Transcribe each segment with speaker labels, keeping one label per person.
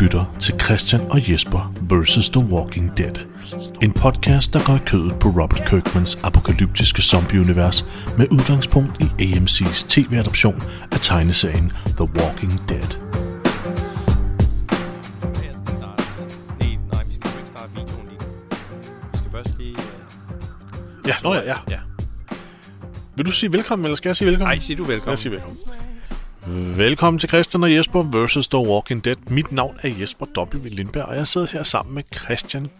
Speaker 1: lytter til Christian og Jesper vs. The Walking Dead. En podcast, der går i kødet på Robert Kirkmans apokalyptiske zombie-univers med udgangspunkt i AMC's tv-adoption af tegneserien The Walking Dead. Ja, nå ja, ja.
Speaker 2: Ja.
Speaker 1: Vil du sige velkommen, eller skal jeg sige velkommen?
Speaker 2: Nej, sig du velkommen.
Speaker 1: Jeg siger velkommen. Velkommen til Christian og Jesper vs. The Walking Dead. Mit navn er Jesper W. Lindberg, og jeg sidder her sammen med Christian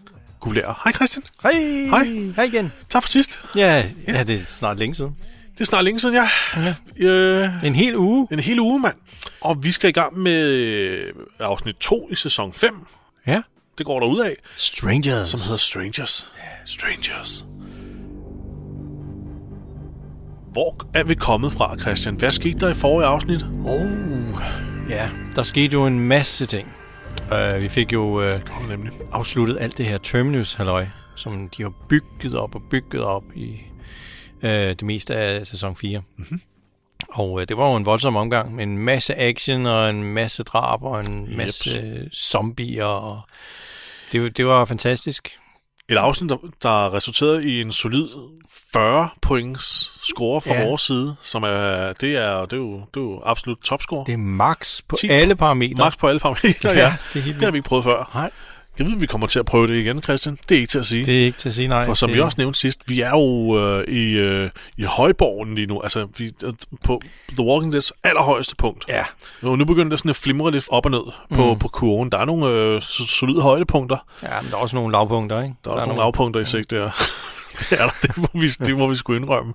Speaker 1: Gulær. Hej Christian.
Speaker 2: Hej.
Speaker 1: Hej.
Speaker 2: Hej igen.
Speaker 1: Tak for sidst.
Speaker 2: Ja, ja, det er snart længe siden.
Speaker 1: Det er snart længe siden, ja.
Speaker 2: Ja.
Speaker 1: Øh,
Speaker 2: En hel uge.
Speaker 1: en hel uge, mand. Og vi skal i gang med øh, afsnit 2 i sæson 5.
Speaker 2: Ja.
Speaker 1: Det går der ud af,
Speaker 2: Strangers.
Speaker 1: som hedder Strangers. Strangers. Hvor er vi kommet fra, Christian? Hvad skete der i forrige afsnit?
Speaker 2: Oh. Ja, der skete jo en masse ting. Uh, vi fik jo uh,
Speaker 1: nemlig.
Speaker 2: afsluttet alt det her terminus halløj som de har bygget op og bygget op i uh, det meste af sæson 4. Mm-hmm. Og uh, det var jo en voldsom omgang med en masse action og en masse drab og en
Speaker 1: Jeps.
Speaker 2: masse zombier. Og det, det var fantastisk.
Speaker 1: Et afsnit, der, der resulterede i en solid 40 points score fra
Speaker 2: Ja.
Speaker 1: vores side, som er, det er, det er, jo, det er jo absolut topscore.
Speaker 2: Det er max på
Speaker 1: 10
Speaker 2: alle parametre.
Speaker 1: Max på alle parametre. Ja,
Speaker 2: ja. det er helt
Speaker 1: Det har vi ikke prøvet før.
Speaker 2: Nej,
Speaker 1: Jeg ved, vi kommer til at prøve det igen, Christian. Det er ikke til at sige.
Speaker 2: det er ikke til at sige nej.
Speaker 1: For som
Speaker 2: det,
Speaker 1: vi også nævnte sidst, vi er jo øh, i, øh, i højborgen lige nu, altså vi, øh, på The Walking Dead's allerhøjeste punkt.
Speaker 2: Ja,
Speaker 1: Og nu begynder det sådan at flimre lidt op og ned på, mm. på kurven. Der er nogle øh, so- solide højdepunkter.
Speaker 2: ja, men der er også nogle lavpunkter, ikke?
Speaker 1: Der er, der er nogle lavpunkter i sigt der. det er der, det må vi, det må vi sgu indrømme.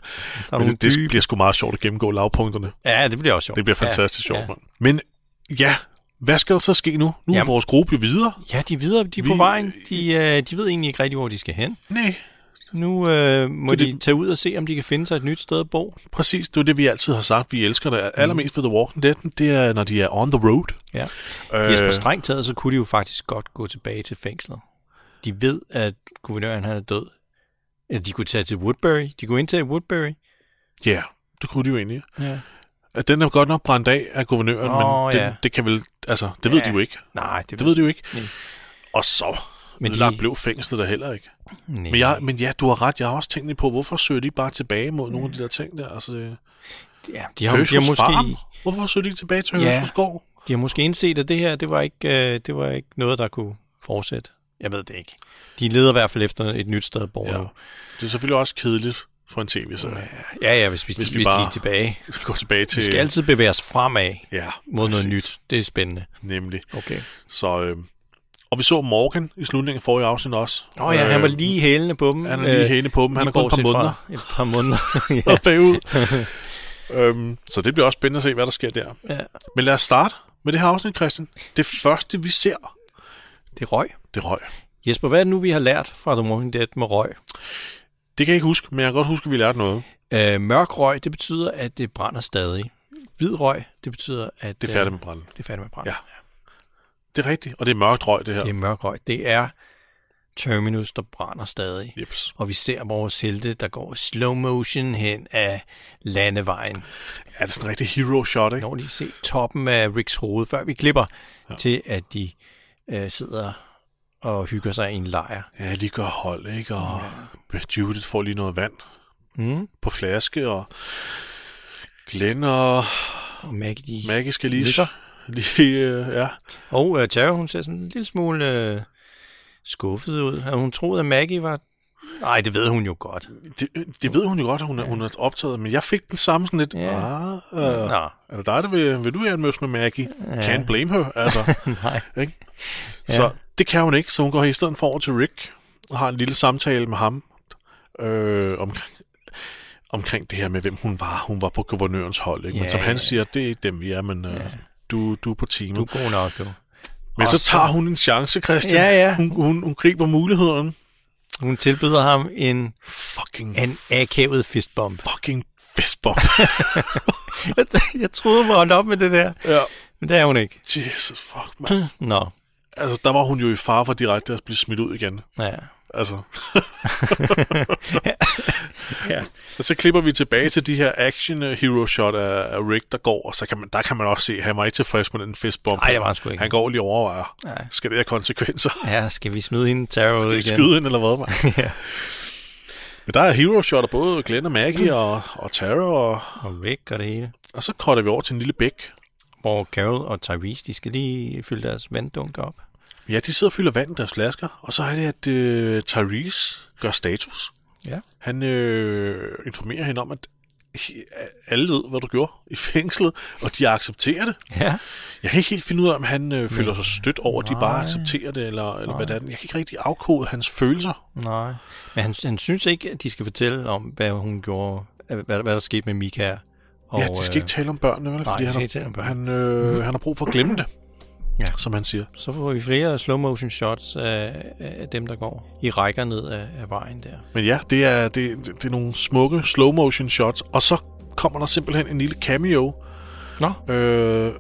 Speaker 2: Der er
Speaker 1: Men det, det bliver sgu meget sjovt at gennemgå lavpunkterne.
Speaker 2: Ja, det bliver også sjovt.
Speaker 1: Det bliver fantastisk
Speaker 2: ja,
Speaker 1: sjovt, mand. Men ja, hvad skal der så ske nu? Nu er
Speaker 2: Jamen.
Speaker 1: vores gruppe videre.
Speaker 2: Ja, de er videre, de er på
Speaker 1: Vi-
Speaker 2: vejen. De, øh, de ved egentlig ikke rigtig, hvor de skal hen.
Speaker 1: Nej,
Speaker 2: Nu øh, må
Speaker 1: Det-
Speaker 2: de tage ud og se, om de kan finde sig et nyt sted at bo.
Speaker 1: præcis. Det er det, vi altid har sagt. Vi elsker det allermest ved The Walking Dead. Det er, når de er on the road.
Speaker 2: Ja.
Speaker 1: Øh,
Speaker 2: Jesper, strengt taget, så kunne de jo faktisk godt gå tilbage til fængslet. De ved, at guvernøren han er død. Eller de kunne tage til Woodbury. De kunne indtage Woodbury.
Speaker 1: Ja, det kunne de jo egentlig.
Speaker 2: Ja.
Speaker 1: At Den er godt nok brændt af af guvernøren,
Speaker 2: Åh,
Speaker 1: men det,
Speaker 2: ja.
Speaker 1: det kan vel... Altså, det ved
Speaker 2: Ja.
Speaker 1: de jo ikke.
Speaker 2: Nej, det,
Speaker 1: Det ved de jo ikke.
Speaker 2: Nej.
Speaker 1: Og så
Speaker 2: Men de-
Speaker 1: langt blev fængslet der heller ikke.
Speaker 2: Nej.
Speaker 1: Men, jeg, men ja, du har ret. Jeg har også tænkt lidt på, hvorfor søger de bare tilbage mod nogle af de der ting der? Altså, det,
Speaker 2: ja, de, har, de, har måske,
Speaker 1: Farm? Hvorfor søger de ikke tilbage til
Speaker 2: Ja.
Speaker 1: Høshusgård?
Speaker 2: de har måske indset, at det her, det var, ikke, øh, det var ikke noget, der kunne fortsætte. Jeg ved det ikke. De leder i hvert fald efter et nyt sted at bo
Speaker 1: Ja. Det er selvfølgelig også kedeligt for en tv-serie.
Speaker 2: Ja, ja, hvis vi,
Speaker 1: Hvis
Speaker 2: hvis
Speaker 1: vi
Speaker 2: vi, hvis
Speaker 1: bare-
Speaker 2: vi er tilbage.
Speaker 1: Vi skal gå tilbage til...
Speaker 2: Vi skal altid bevæge os fremad
Speaker 1: Ja,
Speaker 2: mod noget nyt. Det er spændende.
Speaker 1: Nemlig.
Speaker 2: Okay.
Speaker 1: Så, øh, og vi så Morgan i slutningen af forrige afsnit også.
Speaker 2: Åh oh, ja, han var lige hælende på dem.
Speaker 1: Han er lige hænge på dem. Han er kun et par måneder
Speaker 2: Et par måneder. ja.
Speaker 1: og bagud. øhm, så det bliver også spændende at se, hvad der sker der.
Speaker 2: ja.
Speaker 1: Men lad os starte med det her afsnit, Christian. Det første, vi ser,
Speaker 2: Det er røg.
Speaker 1: det er røg.
Speaker 2: Jesper, hvad er det nu, vi har lært fra The Walking Dead med røg?
Speaker 1: Det kan jeg ikke huske, men jeg kan godt huske, at vi lærte noget.
Speaker 2: Øh, mørk røg, det betyder, at det brænder stadig. Hvid røg, det betyder, at
Speaker 1: Det er færdigt med branden.
Speaker 2: det er færdigt med brand.
Speaker 1: Ja. Det er rigtigt, og det er mørkt røg, det her.
Speaker 2: Det er mørk røg. Det er Terminus, der brænder stadig.
Speaker 1: Jeps.
Speaker 2: Og vi ser vores helte, der går slow motion hen af landevejen.
Speaker 1: Ja, det er sådan en rigtig hero shot, ikke?
Speaker 2: Når de ser toppen af Ricks hoved, før vi klipper ja. til, at de øh, sidder og hygger sig i en lejr.
Speaker 1: Ja, lige gør hold, ikke? Og ja. Judith får lige noget vand
Speaker 2: Mm.
Speaker 1: på flaske, og Glenn og
Speaker 2: Og Maggie, de...
Speaker 1: Maggie skal lige...
Speaker 2: Nysser.
Speaker 1: lige øh, ja.
Speaker 2: Og uh, Tara, hun ser sådan en lille smule uh, skuffet ud. Hun troet, at Maggie var... Nej, det ved hun jo godt.
Speaker 1: Det, det ved hun jo godt, at hun er, hun er optaget, men jeg fik den samme sådan lidt...
Speaker 2: Ja.
Speaker 1: Ah, øh,
Speaker 2: Nå,
Speaker 1: er det dig, der vil, vil du gerne mødes med Maggie? Ja. Can't blame her, altså.
Speaker 2: nej.
Speaker 1: ikke?
Speaker 2: Ja.
Speaker 1: Så det kan hun ikke, så hun går i stedet for over til Rick og har en lille samtale med ham øh, omkring, omkring det her med, hvem hun var. Hun var på guvernørens hold, ikke? Men
Speaker 2: Ja,
Speaker 1: som han siger, det er ikke dem, vi er, men øh, du, du er på teamet.
Speaker 2: Du er god nok, du.
Speaker 1: men
Speaker 2: Og
Speaker 1: så tager hun en chance, Christian.
Speaker 2: Ja, ja.
Speaker 1: Hun, hun, hun griber muligheden.
Speaker 2: Hun tilbyder ham en,
Speaker 1: Fucking,
Speaker 2: en akavet fistbomb.
Speaker 1: fucking fistbomb.
Speaker 2: jeg, jeg troede, hun holdt op med det der,
Speaker 1: ja.
Speaker 2: men det er hun ikke.
Speaker 1: Jesus, fuck, man.
Speaker 2: Nå,
Speaker 1: Altså, der var hun jo i fare for direkte at blive smidt ud igen.
Speaker 2: ja.
Speaker 1: Altså.
Speaker 2: Ja.
Speaker 1: Og så klipper vi tilbage til de her action hero shot af, af Rick, der går, og så kan man, der kan man også se, at han var ikke tilfreds med den fistbomb.
Speaker 2: Nej, det var han sgu ikke.
Speaker 1: Han går lige overvejer,
Speaker 2: Ja.
Speaker 1: skal det have konsekvenser?
Speaker 2: Ja, skal vi smide hende terror
Speaker 1: Skal vi
Speaker 2: igen?
Speaker 1: skyde hende, eller hvad? Man?
Speaker 2: ja.
Speaker 1: Men der er hero shot af både Glenn og Maggie og, og Tara, og,
Speaker 2: Og Rick og det hele.
Speaker 1: og så krotter vi over til en lille bæk.
Speaker 2: Hvor Carol og Tyrese, de skal lige fylde deres vanddunk op.
Speaker 1: Ja, de sidder og fylder vand i deres flasker, og så er det, at øh, Tyrese gør status.
Speaker 2: Ja.
Speaker 1: Han øh, informerer hende om, at alle ved, hvad du gjorde i fængslet, og de accepterer det.
Speaker 2: Ja.
Speaker 1: Jeg kan ikke helt finde ud af, om han øh, føler sig stødt over, at de bare accepterer det, eller, eller hvad er. Jeg kan ikke rigtig afkode hans følelser.
Speaker 2: Nej. Men han, han synes ikke, at de skal fortælle om, hvad hun gjorde, hvad, hvad der skete med Mika. Og,
Speaker 1: ja, de skal ikke tale om børnene, vel?
Speaker 2: nej,
Speaker 1: Fordi
Speaker 2: de
Speaker 1: han,
Speaker 2: skal
Speaker 1: har-
Speaker 2: ikke tale om børnene.
Speaker 1: han, øh, han har brug for at glemme det,
Speaker 2: Ja.
Speaker 1: som han siger.
Speaker 2: Så får vi flere slow motion shots af, af dem, der går i rækker ned af, af vejen der.
Speaker 1: Men ja, det er, det, det, det er nogle smukke slow motion shots, og så kommer der simpelthen en lille cameo.
Speaker 2: Nå,
Speaker 1: Øh,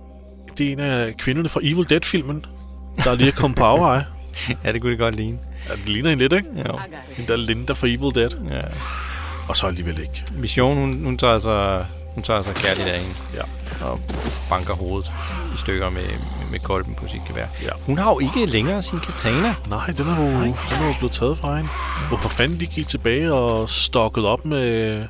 Speaker 1: det er en af kvinderne fra Evil Dead-filmen, der lige er kommet på afveje.
Speaker 2: ja, det kunne det godt ligne.
Speaker 1: Ja, det ligner en lidt, ikke?
Speaker 2: Jo.
Speaker 1: Den der Linda fra Evil Dead.
Speaker 2: Ja.
Speaker 1: Og så alligevel ikke.
Speaker 2: Mission, hun, hun tager sig, hun tager sig kærligt af hende
Speaker 1: Ja.
Speaker 2: og banker hovedet i stykker med, med, med kolben på sit gevær.
Speaker 1: Ja.
Speaker 2: Hun har jo ikke længere sin katana.
Speaker 1: Nej, den er jo, den er jo blevet taget fra hende. Hvorfor fanden de gik tilbage og stokket op med,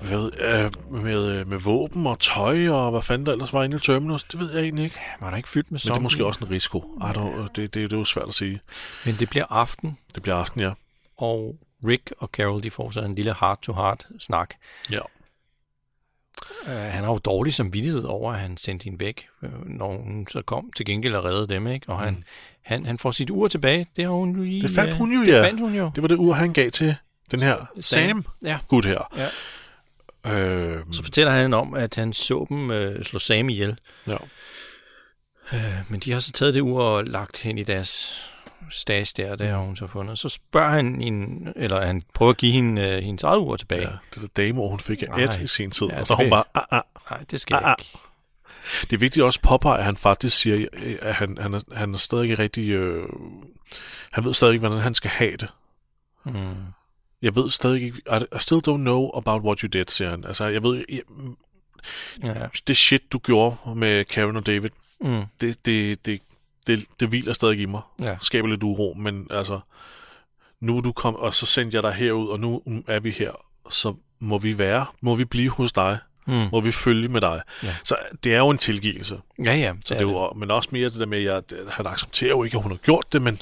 Speaker 1: hvad, øh, med, med våben og tøj, og hvad fanden der ellers var inde i Terminus, det ved jeg egentlig ikke.
Speaker 2: Var der ikke fyldt med
Speaker 1: Men det er måske også en risiko. Ej, det, det, det, det er jo svært at sige.
Speaker 2: Men det bliver aften,
Speaker 1: Det bliver aften, ja.
Speaker 2: og Rick og Carol, de får så en lille heart-to-heart snak.
Speaker 1: Ja.
Speaker 2: Uh, han har jo dårlig samvittighed over, at han sendte hende væk, øh, når hun så kom til gengæld og reddede dem, ikke? Og han, mm. han, han får sit ur tilbage. Det har hun jo lige...
Speaker 1: Det fandt
Speaker 2: øh,
Speaker 1: hun jo,
Speaker 2: det
Speaker 1: ja.
Speaker 2: fandt hun jo.
Speaker 1: Det var det ur, han gav til den her Sam, Sam
Speaker 2: Ja.
Speaker 1: gut her.
Speaker 2: Ja.
Speaker 1: Øh,
Speaker 2: Så fortæller han om, at han så dem øh, slå Sam ihjel.
Speaker 1: ja.
Speaker 2: Øh, men de har så taget det ur og lagt hen i deres stash der, det har hun så fundet. Så spørger han hende, eller han prøver at give hende øh, hendes eget ur tilbage.
Speaker 1: ja. Det der dame, hun fik af. Ed i sin tid.
Speaker 2: Ja,
Speaker 1: og så hun bare, ah, ah.
Speaker 2: Nej, det skal
Speaker 1: Ah,
Speaker 2: jeg
Speaker 1: ah.
Speaker 2: ikke.
Speaker 1: Det er vigtigt også at påpege, at han faktisk siger, at han, han, er, han er stadig ikke rigtig... Øh, han ved stadig ikke, hvordan han skal have det.
Speaker 2: Mm.
Speaker 1: Jeg ved stadig ikke... I, I still don't know about what you did, siger han. Altså, jeg ved... Jeg,
Speaker 2: Ja.
Speaker 1: det shit, du gjorde med Karen og David,
Speaker 2: Mm.
Speaker 1: det, det, det, det, det hviler stadig i mig.
Speaker 2: Ja.
Speaker 1: Skaber lidt uro, men altså... Nu er du kom, og så sendte jeg dig herud, og nu er vi her. Så må vi være, må vi blive hos dig.
Speaker 2: Mm.
Speaker 1: Må vi følge med dig.
Speaker 2: Ja.
Speaker 1: Så det er jo en tilgivelse.
Speaker 2: Ja, ja.
Speaker 1: Så det er jo, men også mere det der med, at jeg- han accepterer jo ikke, at hun har gjort det, men,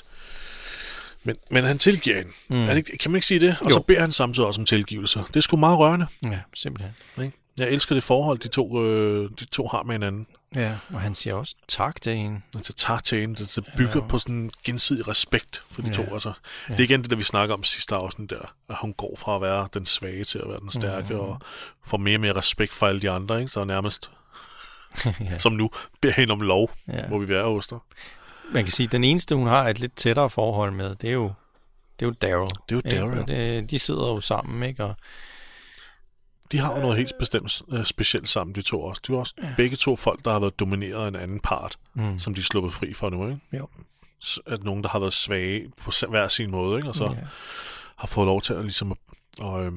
Speaker 1: men, men han tilgiver hende. Mm. Er det, kan man ikke sige det? Og
Speaker 2: Jo.
Speaker 1: så beder han samtidig også om tilgivelse. Det er sgu meget rørende.
Speaker 2: Ja, simpelthen.
Speaker 1: Ikke? Jeg elsker det forhold, de to, øh, de to har med hinanden.
Speaker 2: Ja, og han siger også tak til hende.
Speaker 1: Altså tager til hende, det, det bygger
Speaker 2: Ja.
Speaker 1: på sådan en gensidig respekt for de
Speaker 2: Ja.
Speaker 1: to. Altså, Det er igen det, der vi snakker om sidste afsnit der, at hun går fra at være den svage til at være den stærke,
Speaker 2: Mhm.
Speaker 1: og får mere og mere respekt for alle de andre, ikke? så nærmest,
Speaker 2: ja.
Speaker 1: som nu, beder hende om lov,
Speaker 2: Ja.
Speaker 1: må vi være hos dig.
Speaker 2: Man kan sige, at den eneste, hun har et lidt tættere forhold med, det er jo, det er jo Daryl.
Speaker 1: Det er jo? Daryl.
Speaker 2: Det, de sidder jo sammen, ikke? Og,
Speaker 1: De har jo noget helt bestemt øh, specielt sammen, de to også. De er også ja. begge to folk, der har været domineret af en anden part,
Speaker 2: mm,
Speaker 1: som de er sluppet fri for nu, ikke?
Speaker 2: jo.
Speaker 1: At nogen, der har været svage på hver sin måde, ikke? Og så
Speaker 2: Ja.
Speaker 1: ja. har fået lov til at, ligesom, at, at øh,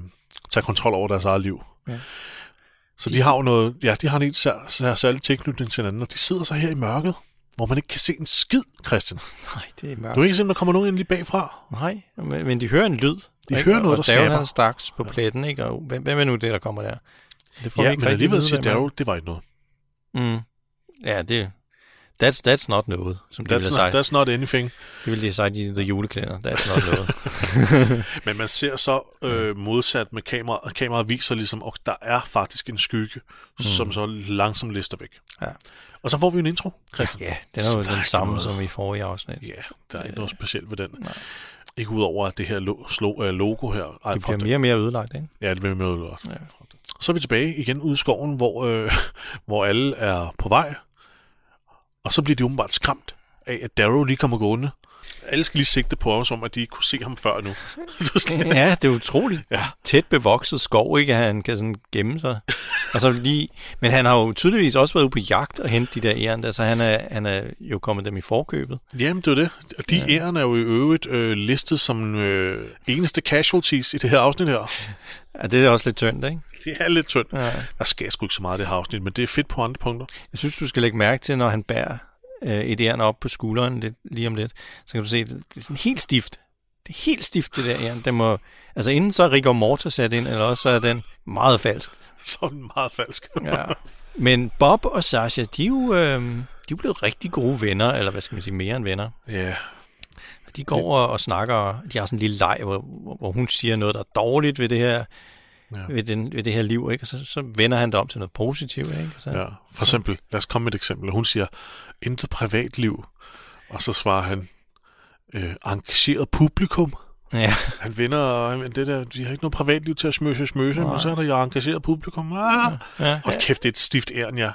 Speaker 1: tage kontrol over deres eget liv.
Speaker 2: Ja.
Speaker 1: Så de har jo noget, ja, de har en helt sær, sær, særlig tilknytning til hinanden, og de sidder så her i mørket, hvor man ikke kan se en skid, Christian.
Speaker 2: Nej, det er mørkt.
Speaker 1: Du kan ikke om der kommer nogen ind lige bagfra.
Speaker 2: Nej, men, men de hører en lyd.
Speaker 1: De
Speaker 2: ikke?
Speaker 1: hører noget,
Speaker 2: og
Speaker 1: der
Speaker 2: Daryl,
Speaker 1: skaber.
Speaker 2: han er straks på pletten, ikke? Og hvem, hvem er nu det, der kommer der? Det får vi
Speaker 1: Ja,
Speaker 2: ikke
Speaker 1: men alligevel siger
Speaker 2: er.
Speaker 1: Daryl, det var ikke noget.
Speaker 2: Mm. Ja, det... That's, that's not noget, som de
Speaker 1: That's not, that's not anything.
Speaker 2: Det ville de have sagt i The Juleklæder. That's not noget.
Speaker 1: Men man ser så øh, modsat med kamera, kameraet viser ligesom, at der er faktisk en skygge, mm. som så langsomt lister væk.
Speaker 2: Ja.
Speaker 1: Og så får vi en intro, Christian.
Speaker 2: ja, den er jo
Speaker 1: Så
Speaker 2: den samme,
Speaker 1: noget.
Speaker 2: som i forrige afsnit.
Speaker 1: Ja, der er ikke noget specielt ved den.
Speaker 2: Nej.
Speaker 1: Ikke udover at det her lo- slo- øh, logo her. Ej,
Speaker 2: Det bliver mere og mere ødelagt, ikke?
Speaker 1: Ja, det bliver mere ødelagt.
Speaker 2: Ja.
Speaker 1: Så er vi tilbage igen ude i skoven, hvor, øh, hvor alle er på vej. Og så bliver de åbenbart skræmt af, at Darrow lige kommer gående. Alle skal lige sigte på ham, som at de ikke kunne se ham før nu.
Speaker 2: Ja, det er utroligt
Speaker 1: Ja.
Speaker 2: tæt bevokset skov, ikke? Han kan sådan gemme sig altså lige, men han har jo tydeligvis også været ude på jagt og hente de der æren der, så han er, han er jo kommet dem i forkøbet.
Speaker 1: Jamen, det er det. Og De ja. æren er jo i øvrigt øh, listet som øh, eneste casualties i det her afsnit her.
Speaker 2: Ja, det er også lidt tyndt, ikke?
Speaker 1: Det er lidt tyndt.
Speaker 2: Ja.
Speaker 1: Der sker sgu ikke så meget i det her afsnit, men det er fedt på andre punkter.
Speaker 2: Jeg synes, du skal lægge mærke til, når han bærer øh, et æren op på skulderen lidt, lige om lidt, så kan du se, det, det er sådan helt stift. Det er helt stift, det der æren. Det må, altså inden så er rigor mortis sat ind, eller også så er den meget falsk.
Speaker 1: Sådan meget falsk.
Speaker 2: Ja. Men Bob og Sasha, de er jo, øh, de er blevet rigtig gode venner, eller hvad skal man sige, mere end venner.
Speaker 1: ja.
Speaker 2: De går og, og snakker, de har sådan en lille leg, hvor, hvor- hvor hun siger noget, der er dårligt ved det her,
Speaker 1: Ja.
Speaker 2: ja. ved, den, ved det her liv, ikke? Og så, så vender han det om til noget positivt, ikke? Så,
Speaker 1: ja. For eksempel, lad os komme med et eksempel. Hun siger, intet privatliv. Og så svarer han, øh, engageret publikum.
Speaker 2: ja.
Speaker 1: Han vinder, han- det der, de har ikke noget privatliv til at smøse smøse,
Speaker 2: Nej.
Speaker 1: men så er der jo engageret publikum. Ah,
Speaker 2: ja.
Speaker 1: Hold kæft, det er et stift æren, ja.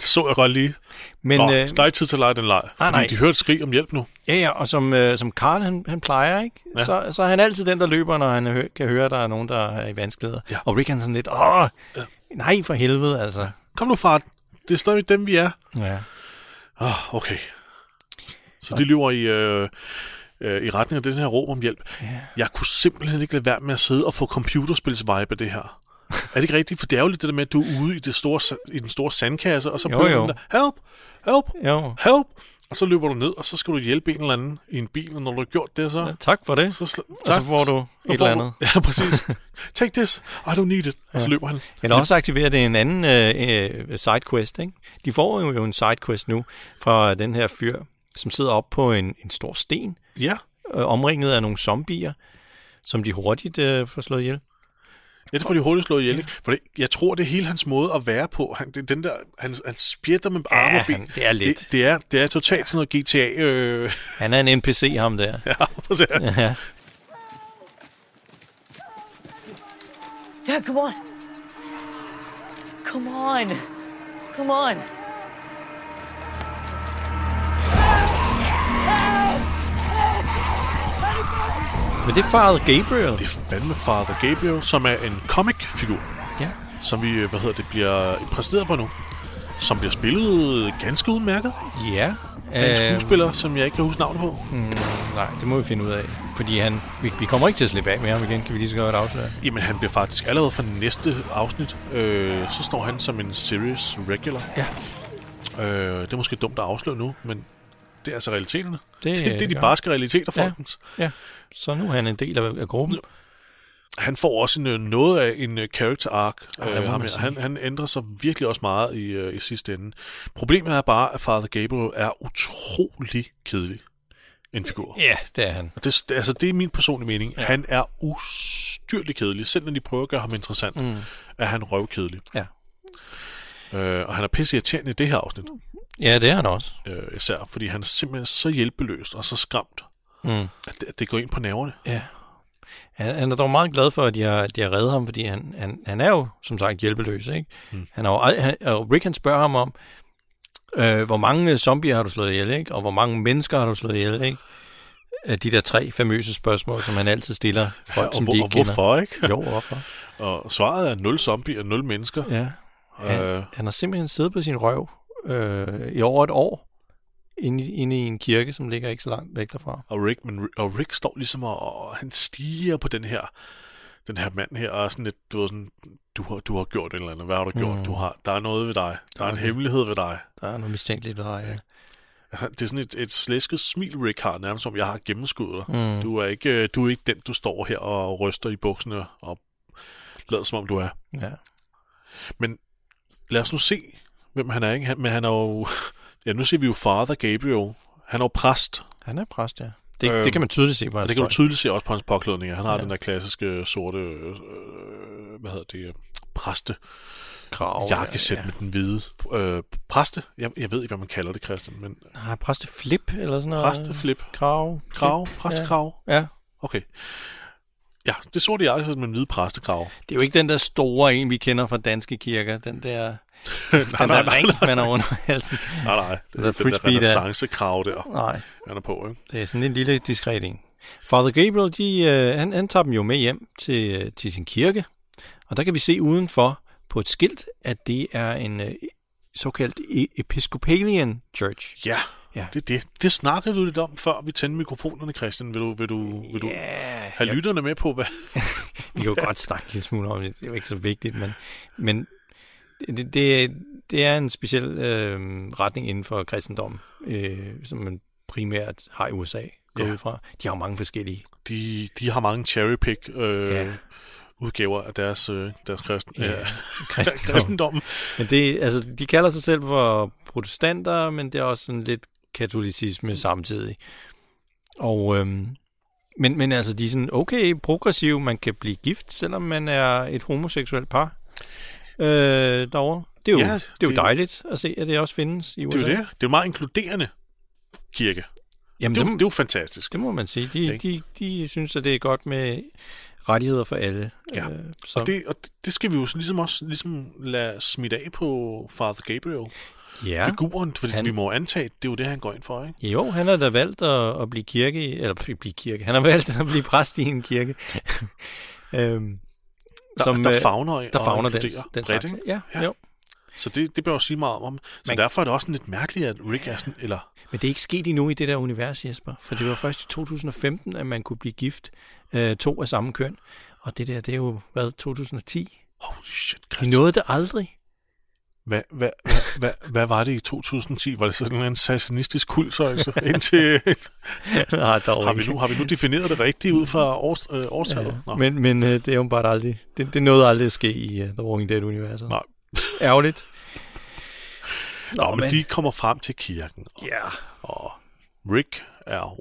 Speaker 1: Det så jeg godt lige.
Speaker 2: Men,
Speaker 1: Nå,
Speaker 2: øh,
Speaker 1: der er ikke tid til at lege den leg, fordi
Speaker 2: nej.
Speaker 1: de hørte skrig om hjælp nu.
Speaker 2: ja, ja, og som, øh, som Carl, han, han plejer, ikke?
Speaker 1: Ja.
Speaker 2: Så, så er han altid den, der løber, når han hø- kan høre, at der er nogen, der er i vanskeligheder.
Speaker 1: Ja.
Speaker 2: Og Rick han sådan lidt, åh,
Speaker 1: Ja.
Speaker 2: nej for helvede, altså.
Speaker 1: Kom nu, far. Det er stadig dem, vi er.
Speaker 2: Ja.
Speaker 1: Oh, okay. Så de løber i, øh, øh, i retning af den her råb om hjælp.
Speaker 2: Ja.
Speaker 1: Jeg kunne simpelthen ikke lade være med at sidde og få computerspils-vibe af det her. er det ikke rigtigt? For det er jo lidt det der med, at du er ude i, det store, i den store sandkasse, og så prøver
Speaker 2: jo.
Speaker 1: den der, help, help,
Speaker 2: Jo,
Speaker 1: help. Og så løber du ned, og så skal du hjælpe en eller anden i en bil, og når du har gjort det, så...
Speaker 2: ja, tak for det.
Speaker 1: så sl-
Speaker 2: Og så får du et
Speaker 1: får
Speaker 2: eller
Speaker 1: du-
Speaker 2: andet.
Speaker 1: Ja, præcis. Take this. I don't need it. Og så løber han.
Speaker 2: Eller også aktivere det en anden øh, øh, sidequest, ikke? De får jo en sidequest nu fra den her fyr, som sidder op på en, en stor sten,
Speaker 1: Ja.
Speaker 2: øh, omringet af nogle zombier, som de hurtigt øh, får slået ihjel.
Speaker 1: Ja, det får de hurtigt slået ihjel. ikke? For det, jeg tror, det er hele hans måde at være på. Han, det, den der, han, han spjætter med arme og ben.
Speaker 2: han, det er lidt.
Speaker 1: Det, det, er, det er totalt sådan noget GTA. Øh,
Speaker 2: Han er en NPC, ham der.
Speaker 1: ja, præcis.
Speaker 2: Ja.
Speaker 3: Dad, come on. Come on. Come on.
Speaker 2: Men det er faret Gabriel.
Speaker 1: Det er fandme Father Gabriel, som er en comic-figur,
Speaker 2: Ja.
Speaker 1: som vi, øh, hvad hedder det, bliver præsenteret for nu. Som bliver spillet ganske udmærket.
Speaker 2: Ja.
Speaker 1: Af en
Speaker 2: Øh,
Speaker 1: skuespiller, som jeg ikke kan huske navnet på.
Speaker 2: nej, det må vi finde ud af. Fordi han, vi, vi kommer ikke til at slippe af med ham igen, kan vi lige så godt afsløre.
Speaker 1: Jamen, han bliver faktisk allerede fra næste afsnit, øh, så står han som en series regular.
Speaker 2: Ja.
Speaker 1: Øh, det er måske dumt at afsløre nu, men det er altså realiteterne.
Speaker 2: Det,
Speaker 1: Det, det er de
Speaker 2: gør
Speaker 1: barske realiteter,
Speaker 2: Ja.
Speaker 1: folkens.
Speaker 2: Ja. Så nu er han en del af, af gruppen.
Speaker 1: Han får også en, øh, noget af en uh, character arc.
Speaker 2: Ja,
Speaker 1: øh, ham han, han ændrer sig virkelig også meget i, uh, i sidste ende. Problemet er bare, at Father Gabriel er utrolig kedelig en figur.
Speaker 2: Ja, det er han.
Speaker 1: Og Det, altså, det er min personlige mening.
Speaker 2: Ja.
Speaker 1: Ja. Han er ustyrlig kedelig. Selv når de prøver at gøre ham interessant,
Speaker 2: Mm.
Speaker 1: er han røvkedelig.
Speaker 2: Ja.
Speaker 1: Øh, og han er pisse irriterende i det her afsnit.
Speaker 2: Ja, det er han også.
Speaker 1: Øh, især fordi han er simpelthen så hjælpeløs og så skræmt,
Speaker 2: Mm.
Speaker 1: at det, at det går ind på nerverne.
Speaker 2: Ja. Han, han er dog meget glad for, at de har, de har reddet ham, fordi han, han, han er jo, som sagt, hjælpeløs. Ikke?
Speaker 1: Mm.
Speaker 2: Han er jo, han, og Rick han spørger ham om, øh, hvor mange zombier har du slået ihjel, ikke? og hvor mange mennesker har du slået ihjel? Ikke? De der tre famøse spørgsmål, som han altid stiller folk,
Speaker 1: og,
Speaker 2: som
Speaker 1: hvor,
Speaker 2: de
Speaker 1: og
Speaker 2: ikke kender.
Speaker 1: hvorfor ikke?
Speaker 2: Jo, hvorfor?
Speaker 1: Og svaret er 0 zombier og 0 mennesker.
Speaker 2: Ja. Han,
Speaker 1: Øh,
Speaker 2: han har simpelthen siddet på sin røv øh, i over et år, inde, inde i en kirke, som ligger ikke så langt væk derfra.
Speaker 1: og, Rick, men, og Rick står ligesom og, og han stiger på den her den her mand her, og sådan lidt, du ved sådan, du har, du har gjort et eller andet, hvad har du gjort?
Speaker 2: Mm.
Speaker 1: Du har, der er noget ved dig, der er en
Speaker 2: Okay.
Speaker 1: hemmelighed ved dig.
Speaker 2: Der er noget mistænkeligt ved dig, ja.
Speaker 1: Det er sådan et, et slæsket smil, Rick har, nærmest som jeg har gennemskuddet dig.
Speaker 2: Mm.
Speaker 1: Du er ikke, øh, du er ikke den, du står her og ryster i bukserne og lader som om du er.
Speaker 2: Ja.
Speaker 1: Men lad os nu se, hvem han er. Ikke? Han, men han er jo... Ja, nu ser vi jo Father Gabriel. Han er jo præst,
Speaker 2: Han er præst, ja. Det,
Speaker 1: Øhm,
Speaker 2: det kan man tydeligt se på hans
Speaker 1: det kan du tydeligt se også på hans påklædning. Han har
Speaker 2: Ja.
Speaker 1: ja. den der klassiske sorte, øh, hvad hedder det, øh, præste
Speaker 2: krav.
Speaker 1: jakkesæt
Speaker 2: ja.
Speaker 1: med den hvide. Øh, præste? Jeg, jeg ved ikke, hvad man kalder det, Christian, men
Speaker 2: Nej, præsteflip eller sådan noget.
Speaker 1: præsteflip.
Speaker 2: Krav.
Speaker 1: Krav? Præstekrav?
Speaker 2: Ja.
Speaker 1: Okay. Ja, det er sorte jakkesæt med en hvide præstekrav.
Speaker 2: Det er jo ikke den der store en, vi kender fra danske kirker. Den der,
Speaker 1: nej,
Speaker 2: den
Speaker 1: nej,
Speaker 2: der
Speaker 1: nej,
Speaker 2: ring, man har under halsen.
Speaker 1: nej, nej. Det er den
Speaker 2: frisbee
Speaker 1: der renaissance-krav der,
Speaker 2: Nej,
Speaker 1: han er på, ikke?
Speaker 2: det er sådan en lille diskret en. Father Gabriel, de, øh, han, han tager dem jo med hjem til, øh, til sin kirke. Og der kan vi se udenfor på et skilt, at det er en øh, såkaldt e- Episcopalian Church.
Speaker 1: Ja,
Speaker 2: Ja.
Speaker 1: det er det. Det snakkede du lidt om, før vi tændte mikrofonerne, Christian. Vil du, vil du, vil du have lytterne med på, hvad...
Speaker 2: Vi kan jo godt snakke lidt smule om det. Det er jo ikke så vigtigt, men, men det, det, det er en speciel øh, retning inden for kristendom, øh, som man primært har i USA gået
Speaker 1: Ja.
Speaker 2: ud fra. De har jo mange forskellige.
Speaker 1: De, de har mange cherry-pick øh,
Speaker 2: Ja.
Speaker 1: udgaver af deres, øh, deres kristen,
Speaker 2: Ja,
Speaker 1: ja.
Speaker 2: kristendom.
Speaker 1: kristendommen.
Speaker 2: Men det, altså, de kalder sig selv for protestanter, men det er også sådan lidt katolicisme samtidig. Og, øhm, men, men altså, de er sådan okay progressive. Man kan blive gift, selvom man er et homoseksuelt par øh, derovre. Det er, jo,
Speaker 1: Ja,
Speaker 2: det er jo dejligt at se, at det også findes i USA.
Speaker 1: Det er jo det. Det er meget inkluderende kirke.
Speaker 2: Jamen,
Speaker 1: Det, er
Speaker 2: det,
Speaker 1: det er jo fantastisk.
Speaker 2: det må man sige. De,
Speaker 1: Ikke?
Speaker 2: de, de synes, at det er godt med rettigheder for alle.
Speaker 1: Ja.
Speaker 2: Øh, så,
Speaker 1: Og det, og det skal vi jo ligesom også ligesom lade smitte af på Father Gabriel.
Speaker 2: ja.
Speaker 1: Figuren, fordi
Speaker 2: Han-
Speaker 1: vi må antage, det er jo det, han går ind for, ikke?
Speaker 2: Jo, han har da valgt at, at blive kirke, eller blive blive kirke. Han har valgt at blive præst i en kirke. øhm,
Speaker 1: Der,
Speaker 2: som,
Speaker 1: der
Speaker 2: øh,
Speaker 1: fagner,
Speaker 2: der fagner den, den
Speaker 1: bredt,
Speaker 2: slags. Ja,
Speaker 1: Ja.
Speaker 2: jo.
Speaker 1: Så det, det bør også sige meget om. Så
Speaker 2: Man-
Speaker 1: derfor er det også sådan lidt mærkeligt, at Rick er sådan, eller...
Speaker 2: Men det er ikke sket endnu i det der univers, Jesper. For det var først i 2015, at man kunne blive gift øh, to af samme køn. Og det der, det er jo, hvad, 2010?
Speaker 1: Holy shit,
Speaker 2: De
Speaker 1: Christian.
Speaker 2: nåede det aldrig.
Speaker 1: Hvad, hvad, hvad, hvad, hvad var det i 2010? Var det sådan en sassinistisk kult, så altså? Indtil,
Speaker 2: Nej, dog
Speaker 1: har, vi nu, har vi nu defineret det rigtigt ud fra års, øh, årstallet?
Speaker 2: Ja, men men øh, det er jo bare aldrig, det, det nåede aldrig at ske i uh, The Walking Dead-universet.
Speaker 1: Nej.
Speaker 2: Ærgerligt.
Speaker 1: Nå, men de kommer frem til kirken,
Speaker 2: Ja.
Speaker 1: og Rick er jo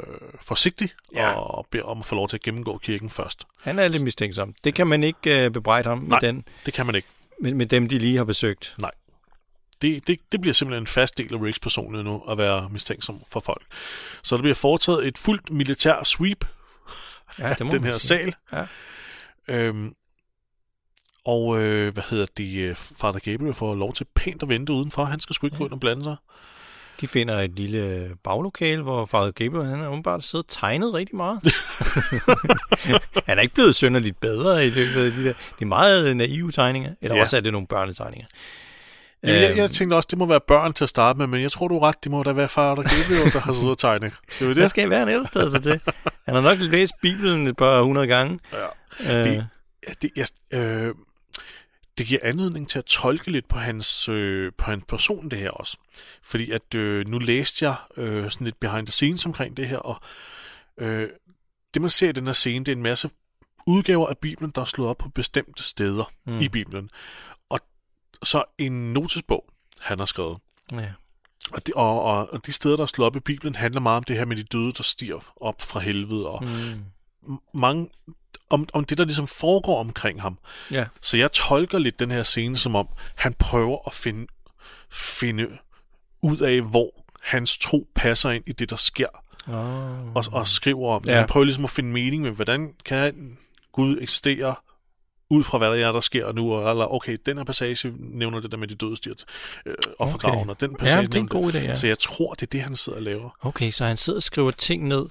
Speaker 1: øh, forsigtig
Speaker 2: Ja.
Speaker 1: og beder om at få lov til at gennemgå kirken først.
Speaker 2: Han er lidt mistænksom. Det kan man ikke uh, bebrejde ham med,
Speaker 1: Nej.
Speaker 2: den,
Speaker 1: Det kan man ikke.
Speaker 2: Med, med dem, de lige har besøgt.
Speaker 1: Det, det, det bliver simpelthen en fast del af Ricks personlighed nu, at være mistænksom for folk. Så der bliver foretaget et fuldt militær sweep
Speaker 2: Ja, det må
Speaker 1: den her
Speaker 2: sige.
Speaker 1: sal.
Speaker 2: Ja.
Speaker 1: Øhm, og øh, hvad hedder det? øh, Father Gabriel får lov til pænt at vente udenfor. Han skal sgu ikke gå ind og blande sig.
Speaker 2: De finder et lille baglokale, hvor Father Gabriel han har åbenbart siddet og tegnet rigtig meget. han er ikke blevet synderligt bedre i løbet af de der. Det er meget naive tegninger. Eller
Speaker 1: Ja.
Speaker 2: ja. også er det nogle børnetegninger.
Speaker 1: Jamen, jeg,
Speaker 2: Øhm,
Speaker 1: jeg tænkte også, det må være børn til at starte med, men jeg tror, du er ret. Det må da være Father Gabriel, der har siddet og tegnet. Det er
Speaker 2: Hvad
Speaker 1: det.
Speaker 2: skal være en taget sig til? Han har nok læst Bibelen et par hundrede gange.
Speaker 1: Ja.
Speaker 2: Øh,
Speaker 1: Det- Ja, det, jeg, øh, det giver anledning til at tolke lidt på hans, øh, på hans person, det her også. Fordi at øh, nu læste jeg øh, sådan lidt behind the scenes omkring det her, og øh, det man ser i den her scene, det er en masse udgaver af Bibelen, der er slået op på bestemte steder
Speaker 2: Mm.
Speaker 1: i Bibelen. Og så en notesbog, han har skrevet.
Speaker 2: ja.
Speaker 1: Og de, og, og, og de steder, der er slået op i Bibelen, handler meget om det her med de døde, der stiger op fra helvede, og
Speaker 2: Mm.
Speaker 1: mange, om, om det, der ligesom foregår omkring ham.
Speaker 2: Ja.
Speaker 1: Så jeg tolker lidt den her scene som om, han prøver at finde, finde ud af, hvor hans tro passer ind i det, der sker,
Speaker 2: Oh.
Speaker 1: og, og skriver om det.
Speaker 2: Ja.
Speaker 1: Han prøver ligesom at finde mening med, hvordan kan Gud eksistere ud fra, hvad der er, der sker nu, og, eller okay, den her passage nævner det der med de døde stirt øh, og
Speaker 2: Okay.
Speaker 1: okay. og den
Speaker 2: Ja,
Speaker 1: passage
Speaker 2: det er en god idé, ja.
Speaker 1: Så jeg tror, det er det, han sidder og laver.
Speaker 2: Okay, så han sidder og skriver ting ned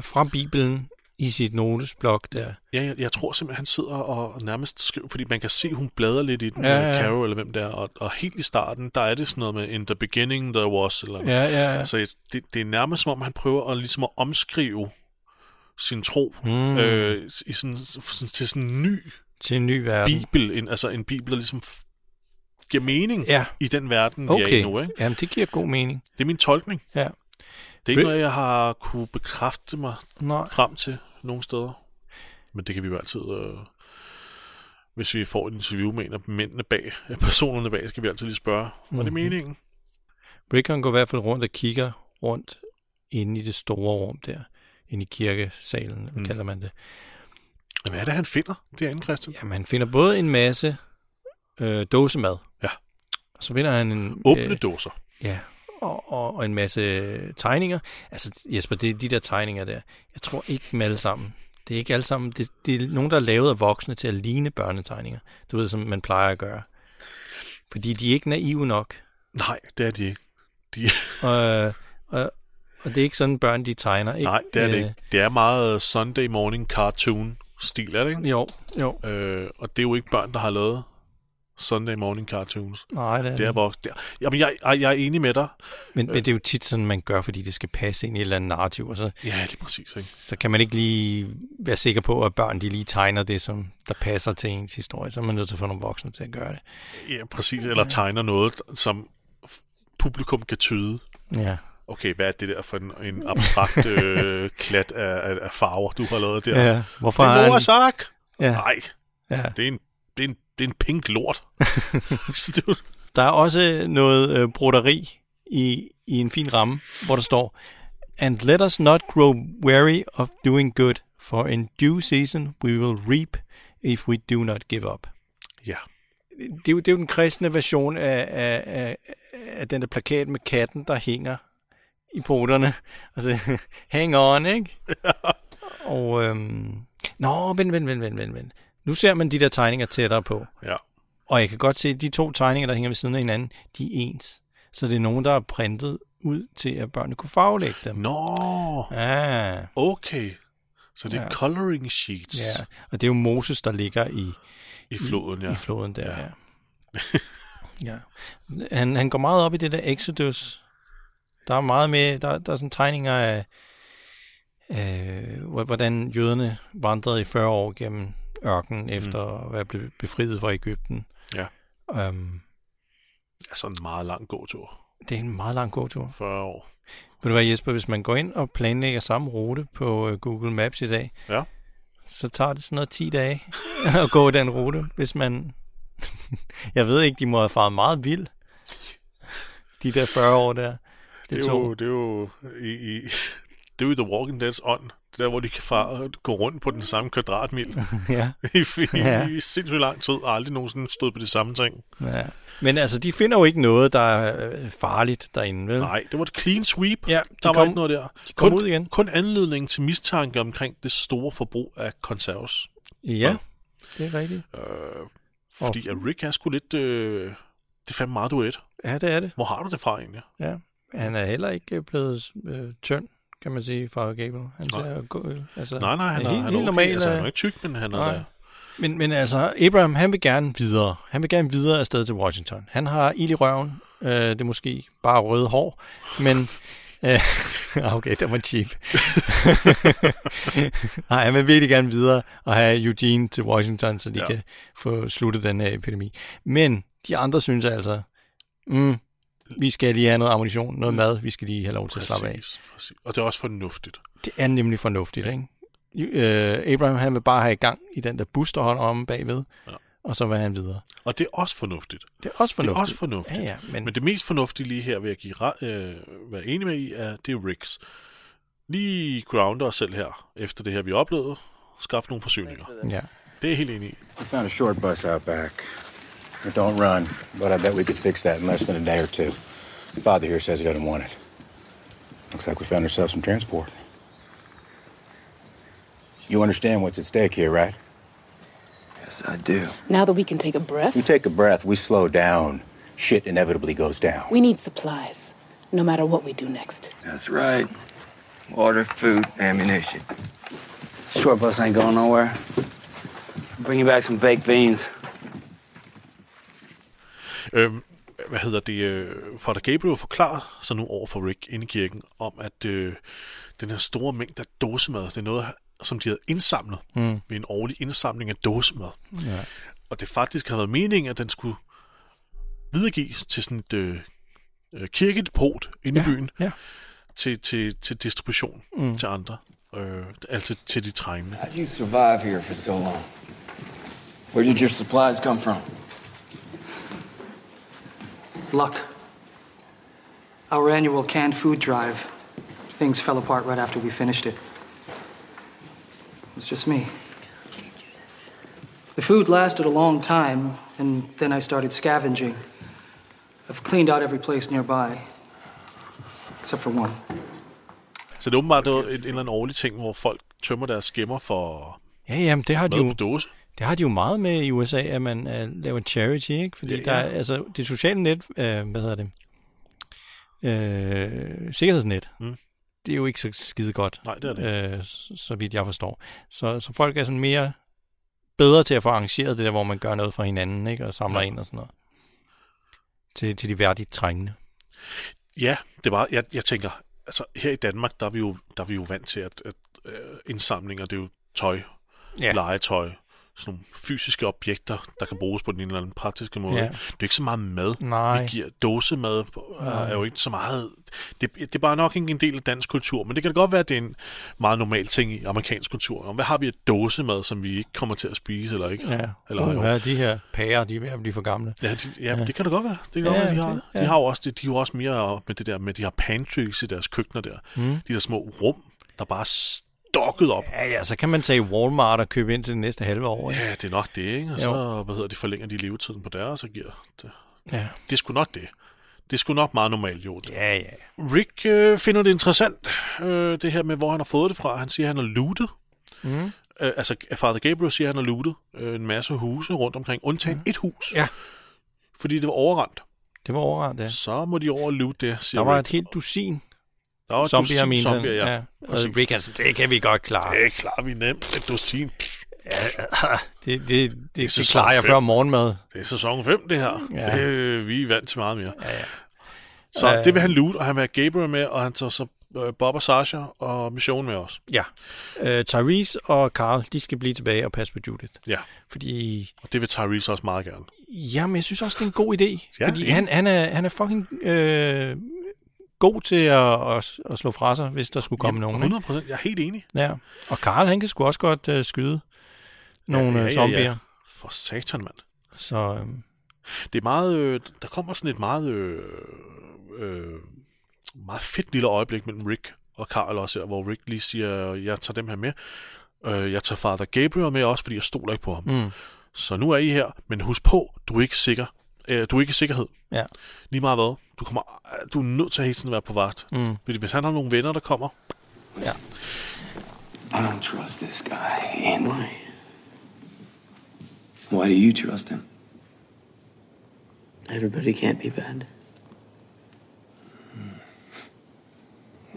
Speaker 2: fra Bibelen i sit notesblok der.
Speaker 1: Ja, jeg, jeg tror simpelthen, han sidder og nærmest skriver, fordi man kan se, hun bladrer lidt i den,
Speaker 2: Ja,
Speaker 1: ja,
Speaker 2: ja.
Speaker 1: Carol eller hvem det er, og, og helt i starten, der er det sådan noget med, in the beginning there was, eller
Speaker 2: Ja, ja, ja.
Speaker 1: Så det, det er nærmest som om, han prøver at, ligesom at omskrive sin tro
Speaker 2: Mm.
Speaker 1: øh, i sådan, sådan, til sådan en ny
Speaker 2: Til en ny verden.
Speaker 1: bibel, en, altså en bibel, der ligesom giver mening
Speaker 2: Ja,
Speaker 1: i den verden, vi er
Speaker 2: okay.
Speaker 1: i nu. Ikke?
Speaker 2: Jamen, det giver god mening.
Speaker 1: Det er min tolkning.
Speaker 2: Ja.
Speaker 1: Det er ikke noget, jeg har kunne bekræfte mig
Speaker 2: Nej.
Speaker 1: frem til nogle steder. Men det kan vi jo altid... Øh, hvis vi får et interview med en af mændene bag, personerne bag, skal vi altid lige spørge, var det
Speaker 2: Mhm.
Speaker 1: meningen?
Speaker 2: Rickon går i hvert fald rundt og kigger rundt inde i det store rum der. Inde i kirkesalen,
Speaker 1: Mm.
Speaker 2: kalder man det.
Speaker 1: Hvad er det, han finder derinde, Christian?
Speaker 2: Jamen, han finder både en masse øh, dåsemad.
Speaker 1: Ja.
Speaker 2: Og så finder han en...
Speaker 1: Åbne
Speaker 2: øh,
Speaker 1: dåser.
Speaker 2: Ja, og, og, og en masse tegninger. Altså, Jesper, det er de der tegninger der. Jeg tror ikke dem alle sammen. Det er ikke alle sammen. Det, det er nogen, der er lavet af voksne til at ligne børnetegninger. Du ved, som man plejer at gøre. Fordi de er ikke naive nok.
Speaker 1: Nej, det er de ikke. De,
Speaker 2: Og, og, og det er ikke sådan, børn de tegner. Ikke?
Speaker 1: nej, det er det
Speaker 2: Øh,
Speaker 1: ikke. Det er meget Sunday morning cartoon stil, er det ikke?
Speaker 2: Jo, jo.
Speaker 1: Øh, og det er jo ikke børn, der har lavet Sunday morning cartoons.
Speaker 2: Nej, det er
Speaker 1: Det er vokset. Der. Jamen, jeg, jeg, jeg er enig med dig.
Speaker 2: Men, men det er jo tit sådan, man gør, fordi det skal passe ind i et eller andet narrativ, og så,
Speaker 1: Ja, lige præcis. Ikke?
Speaker 2: så kan man ikke lige være sikker på, at børn de lige tegner det, som der passer til ens historie. Så er man nødt til at få nogle voksne til at gøre det.
Speaker 1: Ja, præcis. Eller tegner noget, som publikum kan tyde.
Speaker 2: Ja,
Speaker 1: Okay, hvad er det der for en, en abstrakt øh, klat af, af, af farver, du har lavet der?
Speaker 2: ja. Hvorfor
Speaker 1: Det er Ark!
Speaker 2: Ja,
Speaker 1: Nej,
Speaker 2: ja.
Speaker 1: det er en, det er en, det er en pink lort.
Speaker 2: Der er også noget øh, broderi i, i en fin ramme, hvor der står, And let us not grow weary of doing good, for in due season we will reap if we do not give up.
Speaker 1: ja,
Speaker 2: Det er jo, det er jo den kristne version af, af, af, af den der plakat med katten, der hænger i poterne. Altså, hang on, ikke? Og, øhm, nå, vent, vent, vent, vent, vent, vent. Nu ser man de der tegninger tættere på.
Speaker 1: ja.
Speaker 2: Og jeg kan godt se, at de to tegninger, der hænger ved siden af hinanden, de er ens. Så det er nogen, der er printet ud til, at børnene kunne farvelægge dem.
Speaker 1: Nå,
Speaker 2: Ah,
Speaker 1: okay. Så det er
Speaker 2: Ja.
Speaker 1: coloring sheets
Speaker 2: ja. Og det er jo Moses, der ligger i,
Speaker 1: i floden, ja.
Speaker 2: i floden der. Ja. ja. Han, han går meget op i det der Exodus. Der er meget med, der, der er sådan tegninger af, øh, hvor- hvordan jøderne vandrede i 40 år gennem ørkenen efter at være blevet befriet fra Ægypten.
Speaker 1: Ja.
Speaker 2: Um,
Speaker 1: Altså en meget lang gåtur.
Speaker 2: det er en meget lang gåtur.
Speaker 1: 40 år.
Speaker 2: Ved du hvad, Jesper, hvis man går ind og planlægger samme rute på øh, Google Maps i dag,
Speaker 1: Ja.
Speaker 2: så tager det sådan noget 10 dage at gå den rute, hvis man... jeg ved ikke, de må have faret meget vild. De der 40 år der.
Speaker 1: Det er, jo, det er jo i, i, det er jo The Walking Dead's ånd. Det der, hvor de kan far, gå rundt på den samme kvadratmil
Speaker 2: ja,
Speaker 1: i, i,
Speaker 2: Ja.
Speaker 1: i sindssygt lang tid, og aldrig nogensinde stået på de samme ting.
Speaker 2: ja. Men altså, de finder jo ikke noget, der er øh, farligt derinde, vel?
Speaker 1: Nej, det var et clean sweep.
Speaker 2: Ja, de
Speaker 1: der var
Speaker 2: kom-
Speaker 1: ikke noget der.
Speaker 2: de kom
Speaker 1: kun,
Speaker 2: ud igen.
Speaker 1: Kun anledningen til mistanke omkring det store forbrug af konserves.
Speaker 2: Ja, det er rigtigt.
Speaker 1: Øh, fordi at Rick er sgu lidt... Øh, det er fandme meget duet.
Speaker 2: Ja, det er det.
Speaker 1: Hvor har du det fra egentlig?
Speaker 2: Ja. Han er heller ikke øh, blevet øh, tynd, kan man sige, fra Gable. Han
Speaker 1: Nej.
Speaker 2: ser go- øh, altså,
Speaker 1: Nej, nej, han er,
Speaker 2: helt,
Speaker 1: han er
Speaker 2: helt
Speaker 1: okay.
Speaker 2: normal.
Speaker 1: altså, han er
Speaker 2: øh,
Speaker 1: ikke tyk, men han er
Speaker 2: Nej.
Speaker 1: der.
Speaker 2: Men, men altså, Abraham, han vil gerne videre. Han vil gerne videre afsted til Washington. Han har ild i røven. Øh, det er måske bare røde hår, men... Øh, okay, det var cheap. Nej, han vil virkelig gerne videre og have Eugene til Washington, så de
Speaker 1: ja.
Speaker 2: kan få sluttet den her epidemi. Men de andre synes altså, mm, vi skal lige have noget ammunition, noget mad, vi skal lige have lov til at slappe af.
Speaker 1: Præcis, præcis. Og det er også fornuftigt.
Speaker 2: Det er nemlig fornuftigt, ikke? Øh, Abraham, han vil bare have i gang i den der holder om bagved,
Speaker 1: Ja.
Speaker 2: og så vil han videre.
Speaker 1: Og det er også fornuftigt.
Speaker 2: Det er også
Speaker 1: Det er
Speaker 2: fornuftigt.
Speaker 1: også fornuftigt.
Speaker 2: Ja, ja, men,
Speaker 1: Men det mest fornuftige lige her, vil jeg give, øh, være enig med i, er, det er Ricks. Lige grounder os selv her, efter det her, vi oplevede. Skaffe nogle forsyninger.
Speaker 2: ja.
Speaker 1: Det er helt enig i.
Speaker 4: We found a short bus out back. It don't run, but I bet we could fix that in less than a day or two. Father here says he doesn't want it. Looks like we found ourselves some transport. You understand what's at stake here, right?
Speaker 5: Yes, I do.
Speaker 6: Now that we can take a breath,
Speaker 4: We take a breath, we slow down. Shit inevitably goes down.
Speaker 6: we need supplies, no matter what we do next.
Speaker 5: That's right. Water, food, ammunition.
Speaker 7: Short bus ain't going nowhere. I'll bring you back some baked beans.
Speaker 1: Øhm, hvad hedder det? Øh, Father Gabriel forklarer så nu over for Rick inde i kirken, om at øh, den her store mængde af dåsemad, det er noget, som de havde indsamlet mm. ved en årlig indsamling af dåsemad.
Speaker 2: Ja.
Speaker 1: Og det faktisk har været meningen, at den skulle videregives til sådan et øh, øh, kirkedepot inde i byen,
Speaker 2: ja.
Speaker 1: til, til, til distribution mm. til andre. Øh, altså til de trængende.
Speaker 5: How'd you survive here for so long? Where did your supplies come from?
Speaker 8: Luck. Our annual canned food drive. Things fell apart right after we finished it. It was just me. The food lasted a long time, and then I started scavenging. I've cleaned out every place nearby, except for one.
Speaker 1: Så det er åbenbart det var en, en eller anden årlig ting, hvor folk tømmer deres skimmer for
Speaker 2: Ja, jamen, det har, de
Speaker 1: mad
Speaker 2: jo,
Speaker 1: på dåse.
Speaker 2: Det har de jo meget med i USA, at man uh, laver charity, ikke? Fordi
Speaker 1: Ja,
Speaker 2: ja, der er, altså, det sociale net, uh, hvad hedder det, uh, sikkerhedsnet,
Speaker 1: Mm.
Speaker 2: det er jo ikke så skide godt,
Speaker 1: Nej, det er det.
Speaker 2: øh, så, vidt jeg forstår. Så, så folk er sådan mere bedre til at få arrangeret det der, hvor man gør noget for hinanden, ikke? Og samler
Speaker 1: ja.
Speaker 2: ind og sådan noget. Til, til de værdigt trængende.
Speaker 1: Ja, det var, jeg, jeg tænker, altså her i Danmark, der er vi jo, der er vi jo vant til, at, at øh, indsamlinger, det er jo tøj,
Speaker 2: Ja.
Speaker 1: legetøj, sådan nogle fysiske objekter, der kan bruges på den eller anden praktiske måde.
Speaker 2: Ja.
Speaker 1: Det er ikke så meget mad.
Speaker 2: Nej.
Speaker 1: Vi giver dåsemad, er,
Speaker 2: Nej.
Speaker 1: er jo ikke så meget... Det, det er bare nok ikke en del af dansk kultur, men det kan da godt være, at det er en meget normal ting i amerikansk kultur. Og hvad har vi af dåsemad, som vi ikke kommer til at spise, eller ikke?
Speaker 2: Ja,
Speaker 1: Eller,
Speaker 2: uh, ja de her pærer, de er ved at blive for gamle.
Speaker 1: Ja, de, ja, ja, det kan da godt være. Det kan
Speaker 2: Ja,
Speaker 1: godt være, de har.
Speaker 2: ja.
Speaker 1: De har jo også, de, de er jo også mere med det der med de her pantries i deres køkkener der.
Speaker 2: Mm.
Speaker 1: De der små rum, der bare stokket op.
Speaker 2: Ja, ja, så kan man tage i Walmart og købe ind til det næste halve år. Ikke?
Speaker 1: Ja, det er nok det, ikke? Og
Speaker 2: Jo.
Speaker 1: så, hvad hedder de, forlænger de levetiden på deres og giver det.
Speaker 2: Ja.
Speaker 1: Det er sgu nok det. Det er sgu nok meget normalt, jo.
Speaker 2: Ja, ja.
Speaker 1: Rick øh, finder det interessant, øh, det her med, hvor han har fået det fra. Han siger, at han har lootet.
Speaker 2: Mm.
Speaker 1: Øh, altså, Father Gabriel siger, at han har lootet øh, en masse huse rundt omkring, undtagen mm. et hus.
Speaker 2: Ja.
Speaker 1: Fordi det var overrendt.
Speaker 2: Det var overrendt, ja.
Speaker 1: Så må de over og loot det, siger
Speaker 2: Der var
Speaker 1: Rick.
Speaker 2: et helt dusin
Speaker 1: Et
Speaker 2: zombier,
Speaker 1: dusin zombier, ja.
Speaker 2: ja. Og
Speaker 1: Præcis.
Speaker 2: Rick, altså, det kan vi godt klare.
Speaker 1: Det klarer vi nemt. Et dusin.
Speaker 2: Det, det, det, det, det
Speaker 1: sæson
Speaker 2: klarer jeg før morgenmad.
Speaker 1: Det er sæson 5, det her.
Speaker 2: Ja.
Speaker 1: Ja. Det, øh, vi er vant til meget mere.
Speaker 2: Ja, ja.
Speaker 1: Så
Speaker 2: Øh.
Speaker 1: det vil han loot, og han vil have Gabriel med, og han tager så øh, Bob og Sasha og Mission med os.
Speaker 2: Ja. Uh, Tyrese og Carl, de skal blive tilbage og passe på Judith.
Speaker 1: Ja,
Speaker 2: Fordi,
Speaker 1: og det vil Tyrese også meget gerne.
Speaker 2: jamen, jeg synes også, det er en god idé.
Speaker 1: Ja,
Speaker 2: fordi han, han, er, han er fucking øh, god til at, at, at slå fra sig, hvis der skulle komme nogen. Ikke?
Speaker 1: 100 procent. Jeg er helt enig.
Speaker 2: Ja. Og Carl, han kan sgu også godt øh, skyde nogle
Speaker 1: ja,
Speaker 2: ja,
Speaker 1: ja,
Speaker 2: ja,
Speaker 1: ja.
Speaker 2: zombier.
Speaker 1: For satan, mand.
Speaker 2: Så øh,
Speaker 1: Det er meget... Øh, der kommer sådan et meget... Øh, øh, meget fedt lille øjeblik mellem Rick og Carl også hvor Rick lige siger, jeg tager dem her med. Øh, jeg tager Father Gabriel med også, fordi jeg stoler ikke på ham.
Speaker 2: mm,
Speaker 1: Så nu er I her, men husk på, du er ikke sikker. Øh, du er ikke i sikkerhed.
Speaker 2: ja.
Speaker 1: Lige meget hvad. Du, kommer, du er nødt til at hele tiden være på vagt.
Speaker 2: Mm.
Speaker 1: Fordi hvis han har nogle venner, der kommer,
Speaker 2: ja.
Speaker 5: I don't trust this guy. And why? Why do you trust him?
Speaker 3: Everybody can't be bad.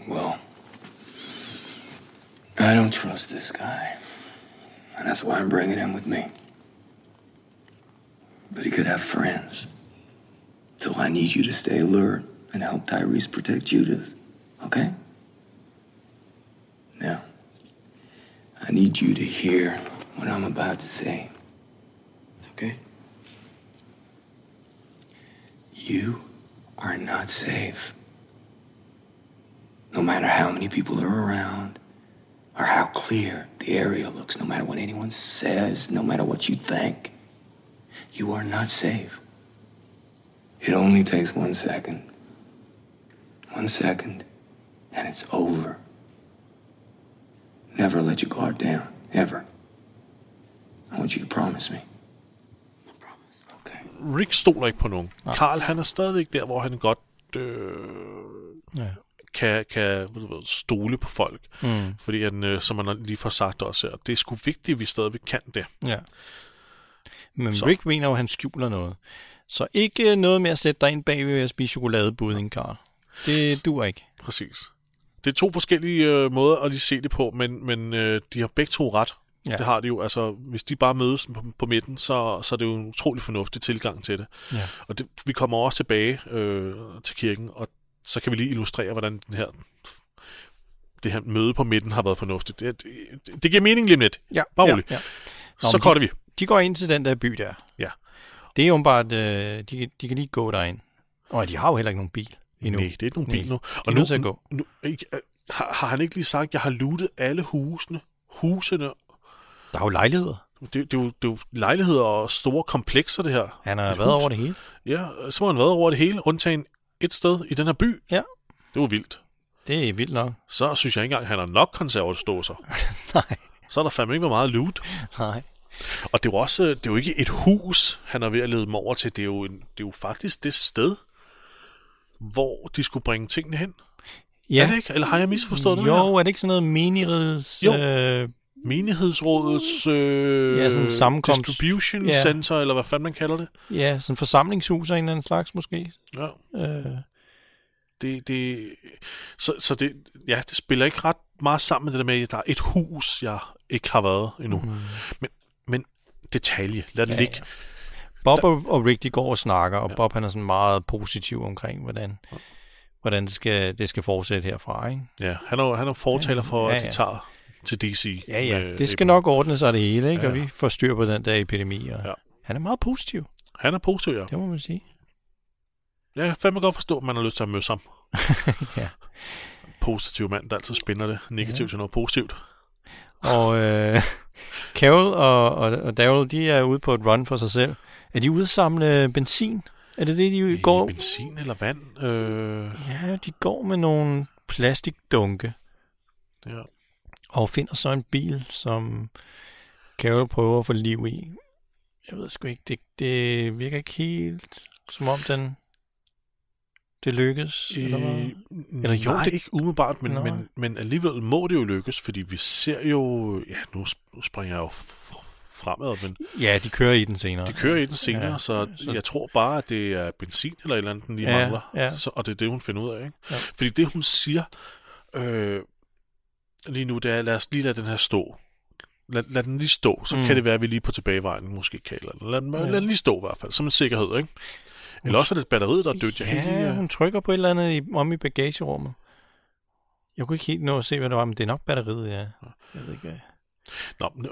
Speaker 5: Well, I don't trust this guy. And that's why I'm bringing him with me. But he could have friends. So I need you to stay alert and help Tyrese protect Judith. Okay? Now, I need you to hear what I'm about to say.
Speaker 3: Okay?
Speaker 5: You are not safe. No matter how many people are around, or how clear the area looks, no matter what anyone says, no matter what you think, you are not safe. It only takes one second. One second, and it's over. Never let your guard down, ever. I want you to promise me. Okay.
Speaker 1: Rick stoler ikke på nogen. Carl, han er stadigvæk der, hvor han godt øh,
Speaker 2: ja.
Speaker 1: kan, kan stole på folk.
Speaker 2: Mm.
Speaker 1: Fordi han, øh, som man lige får sagt også her, det er sgu vigtigt, at vi stadigvæk kan det.
Speaker 2: Ja. Men
Speaker 1: Så.
Speaker 2: så. Rick mener jo, at han skjuler noget. Så ikke øh, noget med at sætte dig ind bagved at spise chokoladebudding, Carl. Det duer ikke.
Speaker 1: Præcis. Det er to forskellige øh, måder at lige se det på, men, men øh, de har begge to ret. Ja.
Speaker 2: Ja.
Speaker 1: Det har de jo. Altså, hvis de bare mødes på, på midten, så, så er det jo en utrolig fornuftig tilgang til det.
Speaker 2: Ja.
Speaker 1: Og det, vi kommer også tilbage øh, til kirken, og så kan vi lige illustrere, hvordan den her, det her møde på midten har været fornuftigt. Det, det, det giver mening lige lidt.
Speaker 2: Ja,
Speaker 1: Bare
Speaker 2: ja,
Speaker 1: rolig.
Speaker 2: ja.
Speaker 1: så
Speaker 2: men
Speaker 1: korter vi.
Speaker 2: De går ind til den der by der.
Speaker 1: Ja.
Speaker 2: Det er jo bare, at øh, de, kan- de kan lige gå derind. Og de har jo heller ikke nogen bil endnu.
Speaker 1: Nej, det er ikke nogen bil nu. Og nu,
Speaker 2: at gå.
Speaker 1: nu ikke, øh, har, har han ikke lige sagt, at jeg har lootet alle husene? Husene
Speaker 2: Der er jo lejligheder.
Speaker 1: Det, det, er jo, det er jo lejligheder og store komplekser, det her.
Speaker 2: Han har
Speaker 1: Et
Speaker 2: været
Speaker 1: hus.
Speaker 2: over det hele.
Speaker 1: Ja, så har han været over det hele, undtagen et sted i den her by.
Speaker 2: Ja.
Speaker 1: Det var vildt.
Speaker 2: Det er vildt nok.
Speaker 1: Så synes jeg ikke engang, at han har nok konservativståser.
Speaker 2: Nej.
Speaker 1: Så er der fandme ikke været meget loot.
Speaker 2: Nej.
Speaker 1: Og det er jo også, det er jo ikke et hus, han er ved at lede dem over til. Det er jo, en, det er jo faktisk det sted, hvor de skulle bringe tingene hen.
Speaker 2: Ja.
Speaker 1: Er det ikke? Eller har jeg misforstået det
Speaker 2: Jo, er det ikke sådan noget menigrids...
Speaker 1: Jo.
Speaker 2: Øh,
Speaker 1: Menighedsrådets øh,
Speaker 2: Ja, sådan en sammenkomst.
Speaker 1: distribution
Speaker 2: Ja.
Speaker 1: center, eller hvad fanden man kalder det.
Speaker 2: ja, sådan forsamlingshus af en eller anden slags måske.
Speaker 1: Ja.
Speaker 2: Øh,
Speaker 1: Det, det, så, så det, ja, det spiller ikke ret meget sammen med det der med, at der er et hus, jeg ikke har været endnu. Mm. Men detalje, lad det ja, ligge. Ja.
Speaker 2: Bob og, og Rick, de går og snakker, og ja. Bob han er sådan meget positiv omkring, hvordan, hvordan det, skal, det skal fortsætte herfra. Ikke?
Speaker 1: Ja, han er, han er fortaler for, ja, ja. at de tager til DC.
Speaker 2: Ja, ja. Det skal nok ordne sig det hele, ikke? Ja, ja. og vi får styr på den der epidemi. Og ja. Han er meget positiv.
Speaker 1: Han er positiv, ja.
Speaker 2: Det må man sige.
Speaker 1: Jeg kan fandme godt forstå, at man har lyst til at møde ham. ja. Positiv mand, der altid spinder det negativt ja. til noget positivt.
Speaker 2: Og øh, Carol og, og, og Daryl, de er ude på et run for sig selv. Er de ude at samle benzin? Er det det, de går?
Speaker 1: Benzin eller vand? Øh...
Speaker 2: Ja, de går med nogle plastikdunke. Ja. Og finder så en bil, som Carol prøver at få liv i. Jeg ved sgu ikke, det, det virker ikke helt som om den det lykkes? Øh, eller, hvad?
Speaker 1: eller jo, nej, det... ikke umiddelbart, men, men, men alligevel må det jo lykkes, fordi vi ser jo... Ja, nu springer jeg jo fremad, men...
Speaker 2: Ja, de kører i den senere.
Speaker 1: De kører i den senere, ja, så, så jeg tror bare, at det er benzin eller et eller andet, den lige ja, mangler. Ja. Så, og det er det, hun finder ud af, ikke? Ja. Fordi det, hun siger øh, lige nu, det er, lad os lige lade den her stå. Lad, lad den lige stå, så mm. kan det være, at vi lige på tilbagevejen måske kan. Lad, lad, ja. lad den lige stå i hvert fald, som en sikkerhed, ikke? Eller også er det batteriet, der er dødt.
Speaker 2: Ja, lige, hun trykker på et eller andet i, om i bagagerummet. Jeg kunne ikke helt nå at se, hvad det var, men det er nok batteriet, ja. Jeg ved ikke, hvad.
Speaker 1: Nå, no,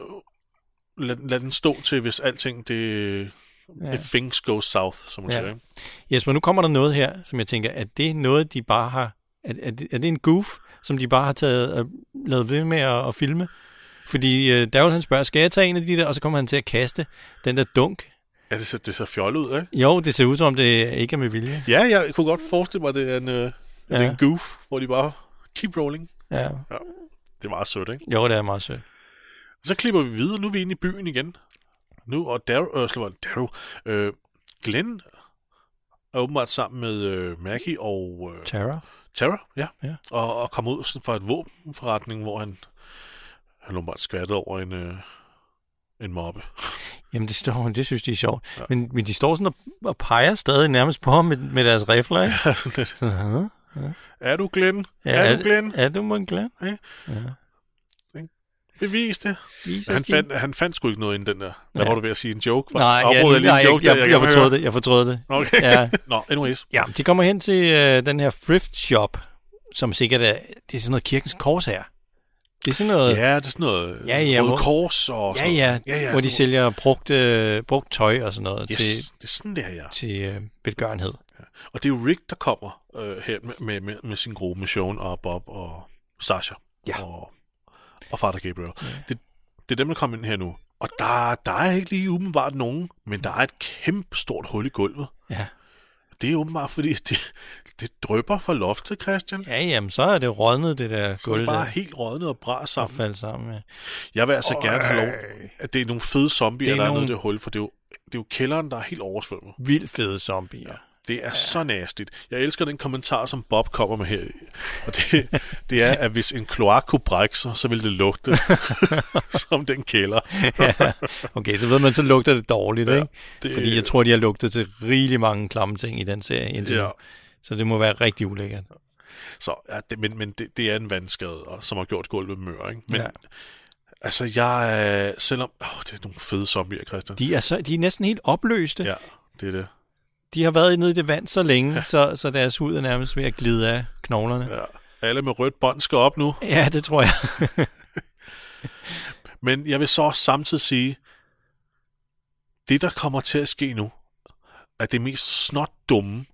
Speaker 1: lad, lad den stå til, hvis alting, det... Ja. If things go south, som man ja. siger.
Speaker 2: Jesper, nu kommer der noget her, som jeg tænker, at det er noget, de bare har... Er, er, det, er det en goof, som de bare har taget, uh, lavet ved med at, at filme? Fordi uh, Daryl han spørger, skal jeg tage en af de der, og så kommer han til at kaste den der dunk
Speaker 1: Ja, det ser, det ser fjollet ud, ikke?
Speaker 2: Jo, det ser ud som om, det ikke er med vilje.
Speaker 1: Ja, jeg kunne godt forestille mig, at det er en, uh, ja. det er en goof, hvor de bare keep rolling.
Speaker 2: Ja. ja.
Speaker 1: Det er meget sødt, ikke?
Speaker 2: Jo, det er meget sødt.
Speaker 1: Så klipper vi videre. Nu er vi inde i byen igen. Nu, og Darrow, øh, slår Darrow, øh, Glenn er åbenbart sammen med øh, Maggie og... Øh,
Speaker 2: Tara.
Speaker 1: Tara, ja. ja. Og, og kommer ud sådan fra et våbenforretning, hvor han, han åbenbart skvattet over en, øh, en mobbe.
Speaker 2: Jamen, det, står, det synes de er sjovt. Ja. Men, men de står sådan og, og peger stadig nærmest på ham med, med deres rifler, ikke? Ja, sådan lidt. Sådan,
Speaker 1: ja. Er du Glenn? Ja, er, du Glenn?
Speaker 2: Er, er du mon Glenn? Ja. ja.
Speaker 1: Bevis det. Vis han, fandt, han fandt sgu ikke noget inden den der. Hvad ja. var du ved at sige? En joke?
Speaker 2: Nej, ja, jeg, nej en joke, jeg, jeg, jeg, jeg fortrød det. Jeg fortrød det.
Speaker 1: Okay. Ja. Nå, anyways.
Speaker 2: Ja, de kommer hen til uh, den her thrift shop, som sikkert er, det er sådan noget kirkens kors her. Det er sådan noget...
Speaker 1: Ja, det er sådan noget ja, ja, hvor, kors og
Speaker 2: ja, ja, ja, ja, hvor de sælger brugt, uh, brugt tøj og sådan noget
Speaker 1: yes, til, det er sådan der, ja.
Speaker 2: til uh, velgørenhed. Ja.
Speaker 1: Og det er jo Rick, der kommer uh, her med, med, med, med sin gruppe med Sean og Bob og Sasha ja. og, og Father Gabriel. Ja. Det, det er dem, der kommer ind her nu. Og der, der er ikke lige umiddelbart nogen, men der er et kæmpe stort hul i gulvet.
Speaker 2: Ja.
Speaker 1: Det er åbenbart, fordi det, det drøber fra loftet, Christian.
Speaker 2: Ja, jamen, så er det rådnet, det der
Speaker 1: gulv. Så er det bare helt rådnet og bræt sammen. Og
Speaker 2: faldt sammen, ja.
Speaker 1: Jeg vil altså Øj. gerne have lov, at det er nogle fede zombier, der er nogle... nede i det hul, for det er, jo, det er jo kælderen, der er helt oversvømmet.
Speaker 2: Vildt fede zombier. Ja.
Speaker 1: Det er ja. så nastigt. Jeg elsker den kommentar, som Bob kommer med her. Og det, det er, at hvis en kloak kunne brække sig, så ville det lugte som den kælder.
Speaker 2: ja. Okay, så ved man, så lugter det dårligt, ja, ikke? Det, Fordi jeg tror, de har lugtet til rigtig mange klamme ting i den serie indtil ja. Så det må være rigtig ulækkert.
Speaker 1: Så, ja, det, men, men det, det er en vandskade, som har gjort gulvet mør, ikke? Men, ja. Altså, jeg selvom... Åh, det er nogle fede zombier, Christian.
Speaker 2: De er, så, de er næsten helt opløste.
Speaker 1: Ja, det er det.
Speaker 2: De har været nede i det vand så længe, ja. så, så deres hud er nærmest ved at glide af knoglerne.
Speaker 1: Ja. Alle med rødt bånd skal op nu.
Speaker 2: Ja, det tror jeg.
Speaker 1: Men jeg vil så også samtidig sige, det der kommer til at ske nu, er det mest snot dumme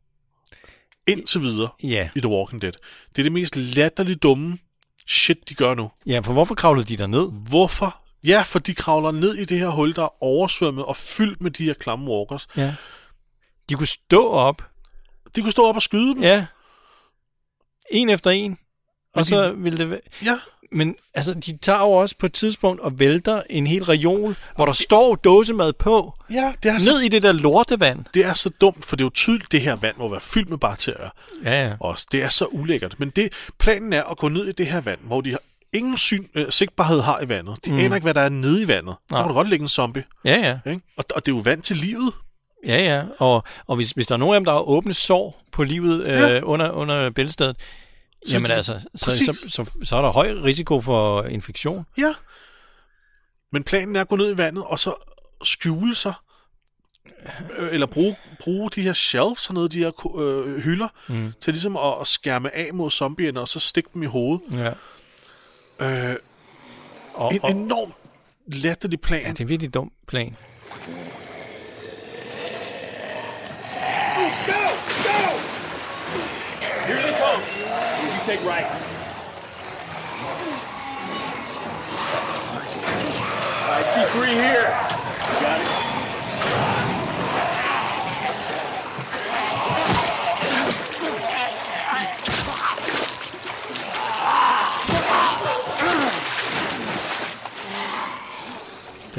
Speaker 1: indtil videre
Speaker 2: ja.
Speaker 1: i The Walking Dead. Det er det mest latterligt dumme shit, de gør nu.
Speaker 2: Ja, for hvorfor kravlede de der ned?
Speaker 1: Hvorfor? Ja, for de kravler ned i det her hul, der er oversvømmet og fyldt med de her klamme walkers.
Speaker 2: Ja. De kunne stå op.
Speaker 1: De kunne stå op og skyde dem.
Speaker 2: Ja. En efter en. Og de, så ville det være...
Speaker 1: Ja.
Speaker 2: Men altså, de tager jo også på et tidspunkt og vælter en hel reol, hvor der står dåsemad på.
Speaker 1: Ja, det er
Speaker 2: ned
Speaker 1: så,
Speaker 2: i det der lortevand.
Speaker 1: Det er så dumt, for det er jo tydeligt, det her vand må være fyldt med bakterier.
Speaker 2: Ja, ja.
Speaker 1: Også. Det er så ulækkert. Men det, planen er at gå ned i det her vand, hvor de har ingen syn, øh, sigtbarhed har i vandet. De mm. aner ikke, hvad der er nede i vandet. Nej. Der kan du godt ligge en zombie.
Speaker 2: Ja, ja.
Speaker 1: Ikke? Og, og det er jo vand til livet.
Speaker 2: Ja, ja. Og, og hvis, hvis der er nogen af dem, der har åbne sår på livet øh,
Speaker 1: Ja.
Speaker 2: under, under bæltestedet,
Speaker 1: Så
Speaker 2: jamen
Speaker 1: de-
Speaker 2: altså, så, så, så, så er der høj risiko for infektion.
Speaker 1: Ja. Men planen er at gå ned i vandet, og så skjule sig, øh, eller bruge, bruge de her shelves hernede, de her øh, hylder, mm. til ligesom at, at skærme af mod zombierne, og så stikke dem i hovedet.
Speaker 2: Ja.
Speaker 1: Øh,
Speaker 2: Og,
Speaker 1: en
Speaker 2: og,
Speaker 1: enormt latterlig plan.
Speaker 2: ja, det er en virkelig dum plan. you take right. I see three here.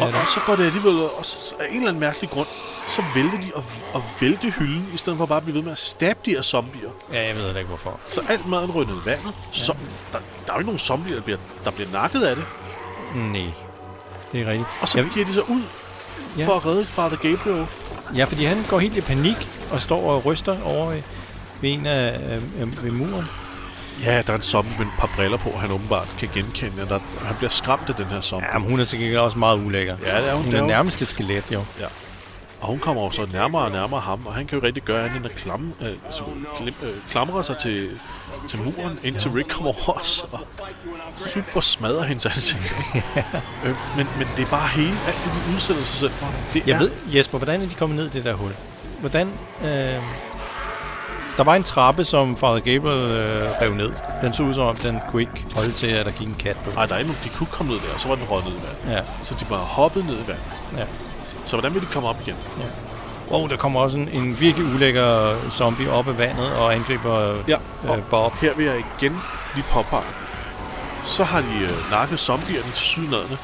Speaker 2: Det
Speaker 1: Og,
Speaker 2: er det.
Speaker 1: og så går det alligevel, og så, af en eller anden mærkelig grund, så vælger de at, at vælte hylden, i stedet for bare at blive ved med at stabbe de her zombier.
Speaker 2: Ja, jeg ved ikke hvorfor.
Speaker 1: Så alt maden ryger ned i vandet. Så, der, der er jo ikke nogen zombier, der bliver, der bliver nakket af det.
Speaker 2: Nej, det er rigtigt.
Speaker 1: Og så
Speaker 2: Jeg-
Speaker 1: giver de sig ud
Speaker 2: Ja.
Speaker 1: ja. for at redde Father Gabriel.
Speaker 2: Ja, fordi han går helt i panik og står og ryster over ved, ved en af øh, ved muren.
Speaker 1: Ja, der er en zombie med et par briller på, han åbenbart kan genkende. Der, han bliver skræmt af den her zombie.
Speaker 2: Ja, men hun er til gengæld også meget ulækker.
Speaker 1: Ja, det er hun.
Speaker 2: Hun
Speaker 1: Det er
Speaker 2: er nærmest et skelet, jo.
Speaker 1: Og hun kommer så nærmere og nærmere ham, og han kan jo rigtig gøre andet end at klam, øh, så, klim, øh, klamre sig til, til muren, indtil Rick kommer over os og super smadrer hendes ansigt. øh, men, men det er bare hele, alt det, de udsætter sig selv for. Det
Speaker 2: Jeg
Speaker 1: er,
Speaker 2: ved, Jesper, hvordan er de kommet ned i det der hul? Hvordan... Øh, der var en trappe, som Father Gabriel øh, rev ned. Den så ud som om, den kunne ikke holde til, at der gik en kat på.
Speaker 1: Ej, der er ikke nogen, de kunne komme ned der, og så var den røget ned i vandet.
Speaker 2: Ja,
Speaker 1: Så de bare hoppede ned i vandet.
Speaker 2: ja.
Speaker 1: Så hvordan vil de komme op igen?
Speaker 2: Og der kommer også en, en virkelig ulækker zombie op af vandet og angriber
Speaker 1: Ja, og
Speaker 2: øh, Bob.
Speaker 1: her vil jeg igen lige påpege. Så har de øh, nakket zombierne til sydnadene,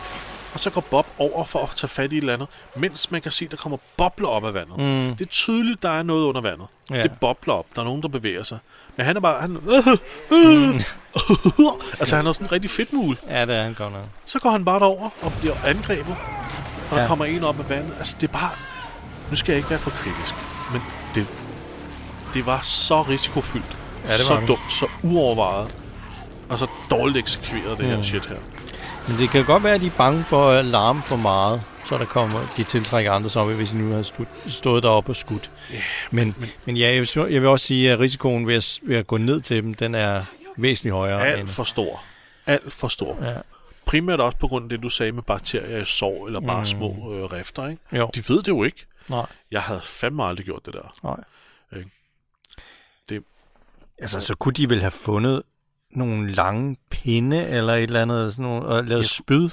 Speaker 1: og så går Bob over for at tage fat i et eller andet, mens man kan se, der kommer bobler op af vandet. Mm. Det er tydeligt, der er noget under vandet.
Speaker 2: Ja.
Speaker 1: Det bobler op. Der er nogen, der bevæger sig. Men han er bare... Han, øh, øh, altså, han er sådan en rigtig fedt mul.
Speaker 2: Ja, det er han godt nok.
Speaker 1: Så går han bare derover og bliver angrebet. Og der
Speaker 2: Ja.
Speaker 1: kommer en op af vandet. Altså, det er bare... Nu skal jeg ikke være for kritisk, men det, det var så risikofyldt.
Speaker 2: Ja, det var
Speaker 1: så dumt, så uovervejet. Og så dårligt eksekveret, det her
Speaker 2: Mm.
Speaker 1: shit her.
Speaker 2: Men det kan godt være, at de er bange for at larme for meget, så der kommer, de tiltrækker andre zombie, hvis de nu har stået, deroppe og skudt.
Speaker 1: Yeah,
Speaker 2: Men, men, men ja, jeg vil, jeg vil også sige, at risikoen ved at, ved at gå ned til dem, den er væsentligt højere.
Speaker 1: Alt for stor. Alt for stor.
Speaker 2: Ja.
Speaker 1: Primært også på grund af det, du sagde med bakterier i sår, eller bare mm. små øh, rifter, ikke?
Speaker 2: Jo.
Speaker 1: De ved det jo ikke.
Speaker 2: Nej,
Speaker 1: Jeg havde fandme aldrig gjort det der.
Speaker 2: nej.
Speaker 1: Ikke? Det-
Speaker 2: Altså, så kunne de vel have fundet nogle lange pinde eller et eller andet, sådan nogle, og lavet
Speaker 1: Jeg-
Speaker 2: spyd,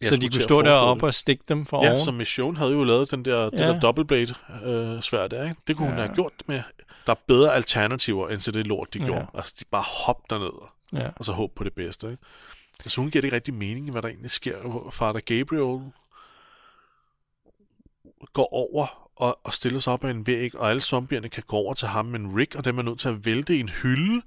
Speaker 1: jeg
Speaker 2: så de kunne stå deroppe
Speaker 1: det.
Speaker 2: og stikke dem for
Speaker 1: Ja,
Speaker 2: oven.
Speaker 1: som Mission havde jo lavet den der, det
Speaker 2: Ja.
Speaker 1: der double blade øh, svær der, ikke? Det kunne ja. hun
Speaker 2: Ja.
Speaker 1: have gjort med. Der er bedre alternativer, end til det lort, de
Speaker 2: Ja.
Speaker 1: gjorde. Altså, de bare hop derned,
Speaker 2: Ja.
Speaker 1: og så håb på det bedste, ikke? Så hun giver det ikke rigtig mening, hvad der egentlig sker. Father Gabriel går over og, og stiller sig op ad en væg, og alle zombierne kan gå over til ham, men Rick og dem er nødt til at vælte en hylde,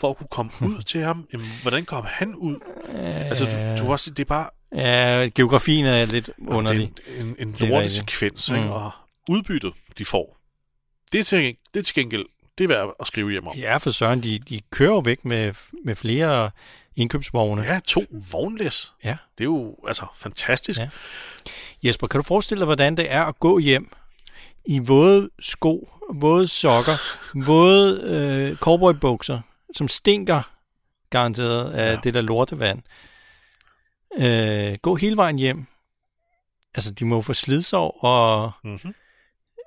Speaker 1: for at kunne komme ud til ham. Jamen, hvordan kom han ud? Altså, du, du kan også det er bare
Speaker 2: Ja, geografien er lidt underlig.
Speaker 1: Det er en, en, en
Speaker 2: rigtigt.
Speaker 1: sekvens, ikke?
Speaker 2: Mm.
Speaker 1: og udbyttet, de får, det er til, det er til gengæld, det er værd at skrive hjem om.
Speaker 2: Ja, for søren, de, de kører væk med, med flere indkøbsvogne.
Speaker 1: Ja, to vognlæs.
Speaker 2: Ja.
Speaker 1: Det er jo altså fantastisk.
Speaker 2: Ja. Jesper, kan du forestille dig, hvordan det er at gå hjem i våde sko, våde sokker, våde øh, cowboybukser, som stinker garanteret af ja. Det der lortevand. Øh, gå hele vejen hjem. Altså, de må få slidsår, og
Speaker 1: Mm-hmm.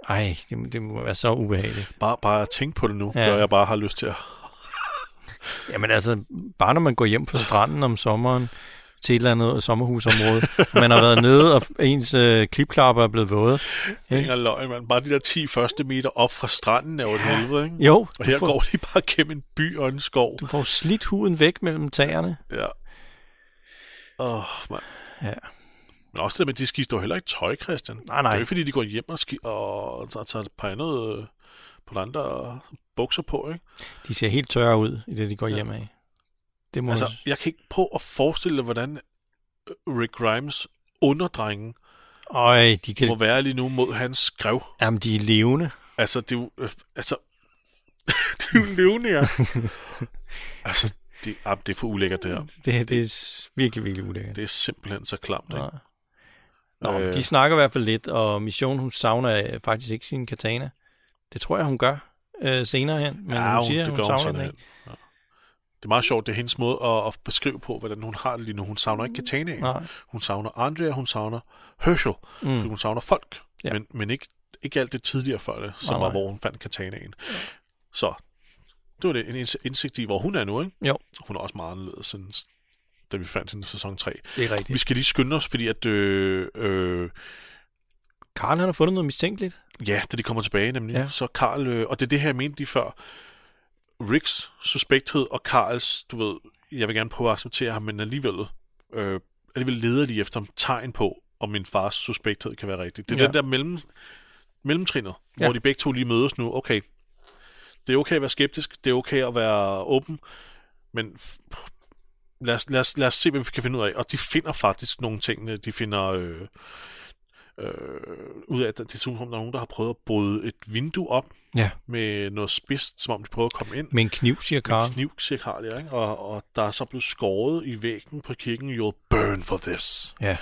Speaker 2: ej, det, det må være så ubehageligt.
Speaker 1: Bare, bare at tænke på det nu,
Speaker 2: Ja.
Speaker 1: gør jeg bare har lyst til at...
Speaker 2: Jamen altså, bare når man går hjem fra stranden om sommeren til et eller andet sommerhusområde, man har været nede, og ens øh, klipklapper er blevet våde.
Speaker 1: Ja. Ingen løgn, man. Bare de der 10 første meter op fra stranden er jo et helvede, ikke?
Speaker 2: Jo,
Speaker 1: Og her
Speaker 2: får,
Speaker 1: går de bare gennem en by og en skov.
Speaker 2: du får slidt huden væk mellem tæerne.
Speaker 1: Ja. Åh, oh, man.
Speaker 2: Ja.
Speaker 1: Men også det med, de skifter jo heller ikke tøj, Christian.
Speaker 2: Nej, nej.
Speaker 1: Det er ikke, fordi de går hjem og, ski- og tager, tager et par andet, øh, på andre bukser på, ikke?
Speaker 2: De ser helt tørre ud, i det de går hjem af. Det må
Speaker 1: Altså, jeg kan ikke prøve at forestille dig, hvordan øh, Rick Grimes underdrenge
Speaker 2: Øj, de
Speaker 1: må
Speaker 2: kan...
Speaker 1: være lige nu mod hans skrev.
Speaker 2: Jamen, de er levende.
Speaker 1: Altså, det er jo... øh, Altså, det er jo levende, ja. altså, det, ah, det er for ulækkert, det her.
Speaker 2: Det, det er virkelig, virkelig ulækkert.
Speaker 1: Det er simpelthen så klamt, ikke?
Speaker 2: Nej. Nå,
Speaker 1: Øh.
Speaker 2: øh. de snakker i hvert fald lidt, og Mission, hun savner faktisk ikke sin katana. Det tror jeg, hun gør øh, senere hen, men
Speaker 1: ja,
Speaker 2: hun siger,
Speaker 1: det
Speaker 2: hun
Speaker 1: gør hun
Speaker 2: savner den
Speaker 1: senere
Speaker 2: ikke.
Speaker 1: Ja. Det er meget sjovt, det er hendes måde at, at beskrive på, hvordan hun har det lige nu. Hun savner ikke katanaen.
Speaker 2: Nej.
Speaker 1: Hun savner Andrea, hun savner Herschel, mm. Hun savner folk, ja.
Speaker 2: Ja.
Speaker 1: men, men ikke, ikke alt det tidligere før det, som
Speaker 2: Nej,
Speaker 1: var,
Speaker 2: nej.
Speaker 1: hvor hun fandt katanaen. Så det var det, en inds- indsigt i, hvor hun er nu, ikke?
Speaker 2: Jo,
Speaker 1: Hun er også meget anderledes, end da vi fandt hende i sæson 3.
Speaker 2: det er rigtigt.
Speaker 1: Vi skal lige skynde os, fordi at... Øh, øh,
Speaker 2: Karl, han har fundet noget mistænkeligt.
Speaker 1: ja, da de kommer tilbage nemlig, ja.
Speaker 2: Ja.
Speaker 1: så Karl... Øh, og det er det her, jeg mente lige før. Ricks suspekthed og Karls, du ved, jeg vil gerne prøve at acceptere ham, men alligevel, øh, alligevel leder de efter tegn på, om min fars suspekthed kan være rigtig. Det er ja. Den der mellem, mellemtrinet, ja. Hvor de begge to lige mødes nu. Okay, det er okay at være skeptisk, det er okay at være åben, men lad os, lad, os, lad os se, hvad vi kan finde ud af. Og de finder faktisk nogle ting. De finder øh, øh, ud af, at det er som om, der er nogen, der har prøvet at bryde et vindue op
Speaker 2: Ja.
Speaker 1: med noget spidst, som om de prøver at komme ind.
Speaker 2: Med en kniv, siger
Speaker 1: Med
Speaker 2: Karl.
Speaker 1: kniv, siger Karl, ja, ikke? Og, og der er så blevet skåret i væggen på kirken, you'll burn for this.
Speaker 2: Ja.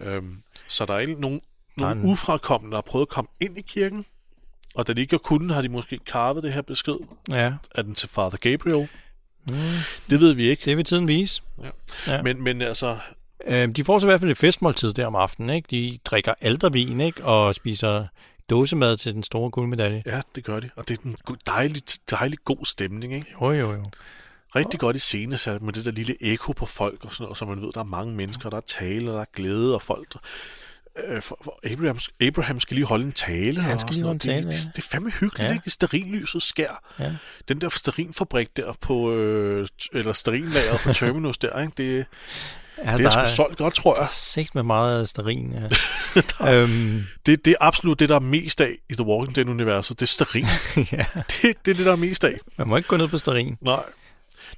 Speaker 1: Øhm, så der er ikke nogen, nogen
Speaker 2: en-
Speaker 1: ufrakommende, der har prøvet at komme ind i kirken, og da de ikke har kunnet, har de måske karvet det her besked.
Speaker 2: Ja.
Speaker 1: Er den til Father Gabriel?
Speaker 2: Mm,
Speaker 1: Det ved vi ikke.
Speaker 2: det vil tiden vise. Ja.
Speaker 1: Men, men altså,
Speaker 2: Øh, de får så i hvert fald et festmåltid der om aftenen. Ikke? De drikker aldervin ikke? og spiser dåsemad til den store guldmedalje.
Speaker 1: ja, det gør de. Og det er en dejlig, dejlig god stemning, ikke?
Speaker 2: Jo, jo, jo.
Speaker 1: Rigtig godt i scene, så med det der lille ekko på folk og sådan noget, så man ved, der er mange mennesker, der er tale, og der er glæde, og folk... Øh, for, for Abraham, Abraham skal lige holde en tale.
Speaker 2: han
Speaker 1: og
Speaker 2: skal lige holde en
Speaker 1: det,
Speaker 2: tale,
Speaker 1: det, det, er fandme hyggeligt,
Speaker 2: Ja.
Speaker 1: ikke? Sterinlyset skær.
Speaker 2: Ja.
Speaker 1: Den der sterinfabrik der på... Øh, eller sterinlager på Terminus der, ikke? Det,
Speaker 2: Ja,
Speaker 1: det er sgu solgt godt, tror jeg.
Speaker 2: Sex med meget sterin, ja. øhm,
Speaker 1: Det, det er absolut det, der er mest af i The Walking Dead-universet. Det er sterin.
Speaker 2: ja.
Speaker 1: det, det er det, der er mest af.
Speaker 2: Man må ikke gå ned på sterin.
Speaker 1: Nej.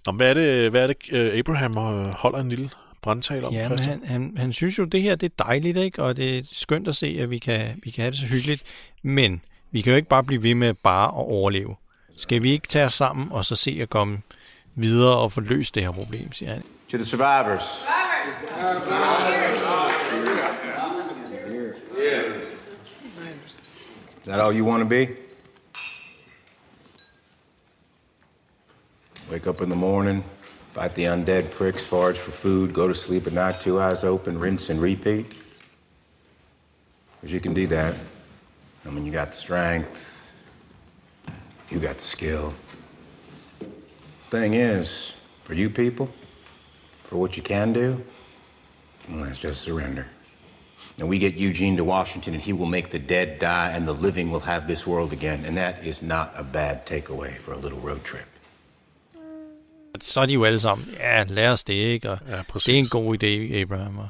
Speaker 1: Nå, hvad er det, hvad er det øh, Abraham øh, holder en lille brandtale om?
Speaker 2: Ja, men han, han, han synes jo, det her det er dejligt, ikke? og det er skønt at se, at vi kan, vi kan have det så hyggeligt. Men vi kan jo ikke bare blive ved med bare at overleve. Skal vi ikke tage os sammen og så se at komme videre og få løst det her problem, siger han.
Speaker 4: To the survivors. Is that all you want to be? Wake up in the morning, fight the undead pricks, forage for food, go to sleep at night, two eyes open, rinse and repeat? Because you can do that. I mean, you got the strength, you got the skill. Thing is, for you people, for what you can do, well, that's just surrender. And we get Eugene to Washington, and he will make the dead die, and the living will have this world again. And that is not a bad takeaway for a little road trip.
Speaker 2: Så er de jo alle sammen, ja, lad os det, ikke? Og
Speaker 1: Ja, præcis.
Speaker 2: det er en god idé, Abraham. Og,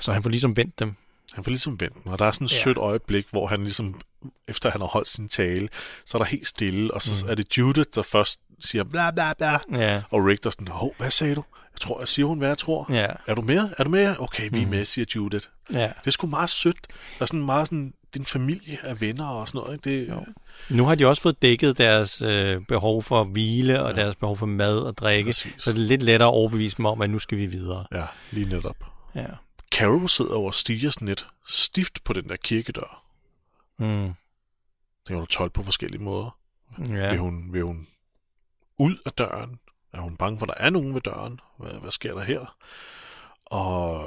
Speaker 2: så han får ligesom vendt dem.
Speaker 1: Han får ligesom vendt og der er sådan et
Speaker 2: Ja.
Speaker 1: sødt øjeblik, hvor han ligesom, efter han har holdt sin tale, så er der helt stille, og så mm. er det Judith, der først siger bla bla bla,
Speaker 2: Ja.
Speaker 1: og Rick der sådan, hov, hvad sagde du? Jeg tror, jeg siger hun, hvad jeg tror.
Speaker 2: Ja.
Speaker 1: Er du med? Er du med? Okay, vi er med, siger Judith.
Speaker 2: Ja.
Speaker 1: Det er sgu meget sødt. Der er sådan meget sådan, din familie er venner og sådan noget. Ikke? Det,
Speaker 2: Jo. Nu har de også fået dækket deres øh, behov for hvile og ja. deres behov for mad og drikke,
Speaker 1: Præcis.
Speaker 2: så det er lidt lettere at overbevise dem om, at nu skal vi videre.
Speaker 1: Ja, lige netop.
Speaker 2: Ja.
Speaker 1: Carol sidder over stiger sådan lidt stift på den der kirkedør.
Speaker 2: Mm.
Speaker 1: Det kan du tolke på forskellige måder. Ja. Vil, hun, vil hun ud af døren? Er hun bange for, at der er nogen ved døren? Hvad, hvad sker der her? Og,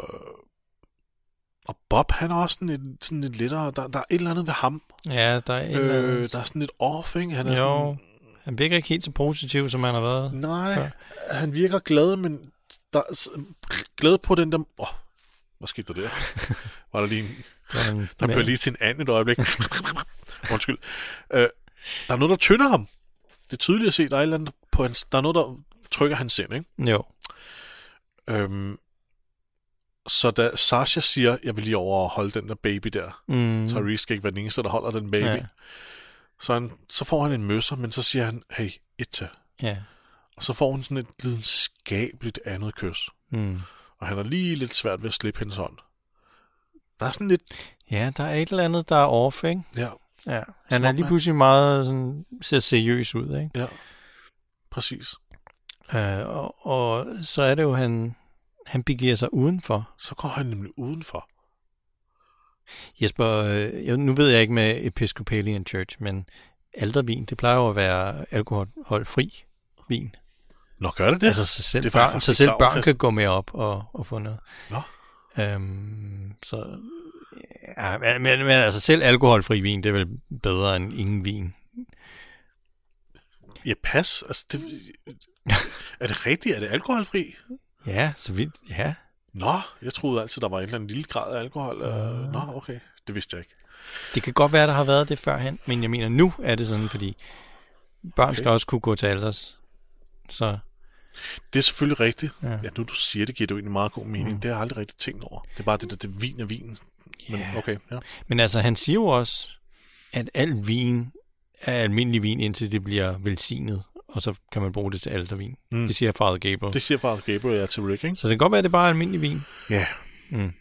Speaker 1: og Bob, han er også sådan lidt, sådan lidt lettere. Der, der er et eller andet ved ham.
Speaker 2: ja, der er et eller
Speaker 1: Øh,
Speaker 2: andet.
Speaker 1: der er sådan lidt off, ikke? Han er
Speaker 2: Jo,
Speaker 1: sådan,
Speaker 2: han virker ikke helt så positiv, som han har været.
Speaker 1: nej,
Speaker 2: Ja.
Speaker 1: han virker glad, men der er glad på den der... Åh, hvad skete der der? Var der lige en, der blev lige til en anden et øjeblik. Undskyld. Øh, der er noget, der tynder ham. Det er tydeligt at se, der er, andet på hans, der er noget, der trykker hans sind, ikke?
Speaker 2: Jo,
Speaker 1: Øhm, så da Sasha siger, jeg vil lige over og holde den der baby der,
Speaker 2: mm.
Speaker 1: så Reese skal ikke være den eneste, der holder den baby,
Speaker 2: Ja.
Speaker 1: ja. så, han, så får han en møsser, men så siger han, hey, et til.
Speaker 2: ja.
Speaker 1: Og så får hun sådan et lidenskabeligt andet kys.
Speaker 2: Mm.
Speaker 1: Og han er lige lidt svært ved at slippe hendes hånd. Der er sådan lidt...
Speaker 2: Ja, der er et eller andet, der er off, ikke?
Speaker 1: Ja,
Speaker 2: Ja. Han er lige pludselig meget sådan, ser seriøs ud, ikke?
Speaker 1: ja. Præcis.
Speaker 2: Øh, og, og så er det jo, han, han begiver sig udenfor.
Speaker 1: Så går han nemlig udenfor.
Speaker 2: Jesper, øh, nu ved jeg ikke med Episcopalian Church, men aldervin, det plejer jo at være alkoholfri vin.
Speaker 1: Nå, gør det det?
Speaker 2: Altså, så selv,
Speaker 1: Det
Speaker 2: børn, så selv børn kan gå med op og, og få noget.
Speaker 1: Nå.
Speaker 2: Øhm, så, ja, men, men, men altså selv alkoholfri vin, det er vel bedre end ingen vin.
Speaker 1: Ja, pas. Altså, det... er det rigtigt? Er det alkoholfri?
Speaker 2: Ja, så vidt, ja.
Speaker 1: Nå, jeg troede altid, der var en eller anden lille grad af alkohol. Uh, nå, okay. Det vidste jeg ikke.
Speaker 2: Det kan godt være, der har været det førhen, men jeg mener, nu er det sådan, fordi børn okay. skal også kunne gå til alders. Så
Speaker 1: Det er selvfølgelig rigtigt.
Speaker 2: Ja.
Speaker 1: Ja. nu du siger det, giver det jo egentlig meget god mening. Mm. Det har jeg aldrig rigtig tænkt over. Det er bare det der, det vin er vin. Men
Speaker 2: Ja.
Speaker 1: okay, ja.
Speaker 2: Men altså, han siger jo også, at al vin er almindelig vin, indtil det bliver velsignet, og så kan man bruge det til aldervin. Mm. Det siger Father Gabriel.
Speaker 1: Det siger faktisk Gabriel ja, til Rick, ikke?
Speaker 2: Så det kan godt være, at det bare er almindelig vin.
Speaker 1: Ja.
Speaker 2: Mm.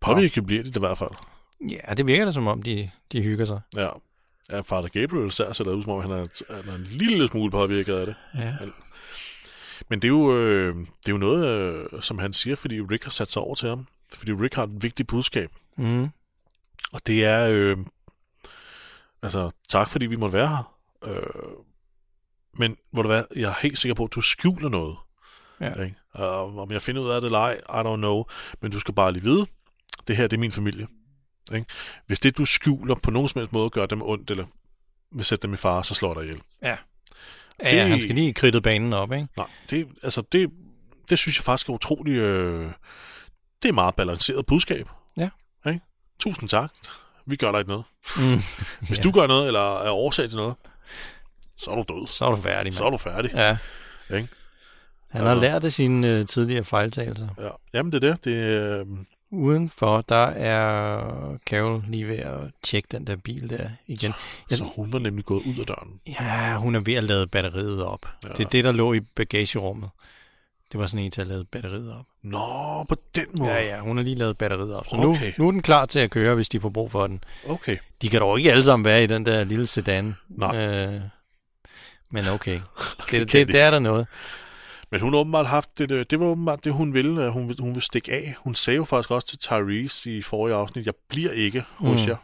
Speaker 1: Påvirket bliver det i hvert fald.
Speaker 2: Ja, det virker da som om, de, de hygger sig.
Speaker 1: Ja. Ja, Father Gabriel ser sig ud, som om han er, han er en lille smule påvirket af det.
Speaker 2: Ja.
Speaker 1: Men det er jo, øh, det er jo noget, øh, som han siger, fordi Rick har sat sig over til ham. Fordi Rick har et vigtigt budskab.
Speaker 2: Mm.
Speaker 1: Og det er, øh, altså, tak fordi vi måtte være her. Øh, men hvor du hvad, jeg er helt sikker på, at du skjuler noget.
Speaker 2: Ja.
Speaker 1: Ikke? Uh, om jeg finder ud af det eller ej, I don't know. Men du skal bare lige vide, det her det er min familie. Ikke? Hvis det, du skjuler på nogen som helst måde, gør dem ondt, eller vil sætte dem i fare, så slår dig ihjel.
Speaker 2: Ja, ja, han skal lige kridte banen op, ikke?
Speaker 1: Nej, det, altså, det, det synes jeg faktisk er utrolig... Øh, det er meget balanceret budskab.
Speaker 2: Ja.
Speaker 1: Ikke? Tusind tak. Vi gør dig ikke noget.
Speaker 2: Mm.
Speaker 1: Hvis
Speaker 2: Ja.
Speaker 1: du gør noget, eller er årsag til noget, så er du død.
Speaker 2: Så er du færdig,
Speaker 1: Så er
Speaker 2: mand.
Speaker 1: du færdig.
Speaker 2: Ja.
Speaker 1: Ikke?
Speaker 2: Han har
Speaker 1: Altså-
Speaker 2: lært af sine øh, tidligere fejltagelser.
Speaker 1: Ja. Jamen, det er det. det øh,
Speaker 2: Udenfor, der er Carol lige ved at tjekke den der bil der igen. Jeg,
Speaker 1: så hun var nemlig gået ud af døren.
Speaker 2: ja, hun er ved at lade batteriet op.
Speaker 1: Ja.
Speaker 2: Det er det, der lå i bagagerummet. Det var sådan en til at lade batteriet op.
Speaker 1: Nå, på den måde.
Speaker 2: Ja, ja, hun har lige lavet batteriet op. Så
Speaker 1: Okay.
Speaker 2: nu, nu er den klar til at køre, hvis de får brug for den.
Speaker 1: Okay.
Speaker 2: De kan dog ikke alle sammen være i den der lille sedan.
Speaker 1: Nej.
Speaker 2: Øh, men okay. Det,
Speaker 1: Det
Speaker 2: det, det er der noget.
Speaker 1: Men hun har åbenbart haft det, øh, det var åbenbart det, hun ville. øh, Hun, vil- hun vil stikke af. Hun sagde jo faktisk også til Tyrese i forrige afsnit, jeg bliver ikke hos
Speaker 2: Mm.
Speaker 1: jer,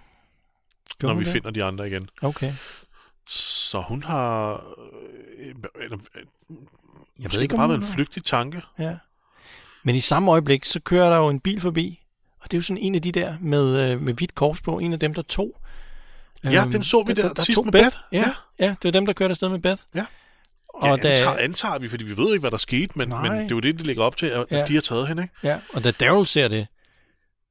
Speaker 2: Gør
Speaker 1: når vi
Speaker 2: det?
Speaker 1: finder de andre igen.
Speaker 2: Okay.
Speaker 1: Så hun har... øh, Eller,
Speaker 2: Jeg
Speaker 1: ved
Speaker 2: ikke,
Speaker 1: bare været en flygtig tanke.
Speaker 2: Ja. Men i samme øjeblik, så kører der jo en bil forbi. Og det er jo sådan en af de der med, med hvidt kors på. En af dem, der tog.
Speaker 1: Ja,
Speaker 2: Øhm,
Speaker 1: dem så vi der sidst
Speaker 2: tog
Speaker 1: med
Speaker 2: Beth.
Speaker 1: Beth.
Speaker 2: Ja, ja. ja, det var dem, der kørte afsted med Beth.
Speaker 1: Ja.
Speaker 2: Og
Speaker 1: ja,
Speaker 2: da,
Speaker 1: antager, antager vi, fordi vi ved ikke, hvad der skete, men,
Speaker 2: Nej.
Speaker 1: men det er jo det, de lægger op til, at
Speaker 2: Ja.
Speaker 1: de har taget hende, ikke?
Speaker 2: ja, og da Daryl ser det,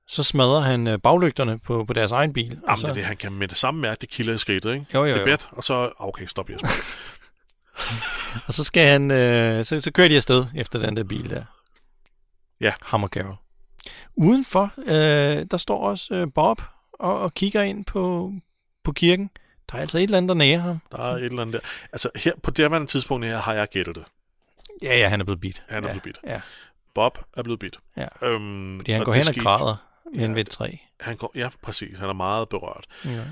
Speaker 2: så smadrer han øh, baglygterne på, på deres egen bil. og
Speaker 1: Jamen,
Speaker 2: så,
Speaker 1: det er det, han kan med det samme mærke, det kilder i skridtet, ikke?
Speaker 2: Jo, jo,
Speaker 1: Det
Speaker 2: jo.
Speaker 1: er Beth, og så... Okay, stop, Jesper.
Speaker 2: Og så skal han, øh, så, så kører de afsted efter den der bil der.
Speaker 1: Ja.
Speaker 2: Hammer Carol. Udenfor, øh, der står også øh, Bob og, og kigger ind på, på kirken. Der er altså et eller andet, der nærer ham.
Speaker 1: Der er et eller andet der. Altså, her på det her tidspunkt her, har jeg gættet det.
Speaker 2: Ja, ja, han er blevet bidt.
Speaker 1: Han er
Speaker 2: ja,
Speaker 1: blevet bidt.
Speaker 2: Ja,
Speaker 1: Bob er blevet bidt.
Speaker 2: Ja.
Speaker 1: Øhm,
Speaker 2: fordi han går hen og
Speaker 1: skete-
Speaker 2: græder ved
Speaker 1: Ja,
Speaker 2: ved et træ.
Speaker 1: Han går, ja, præcis. Han er meget berørt.
Speaker 2: Ja.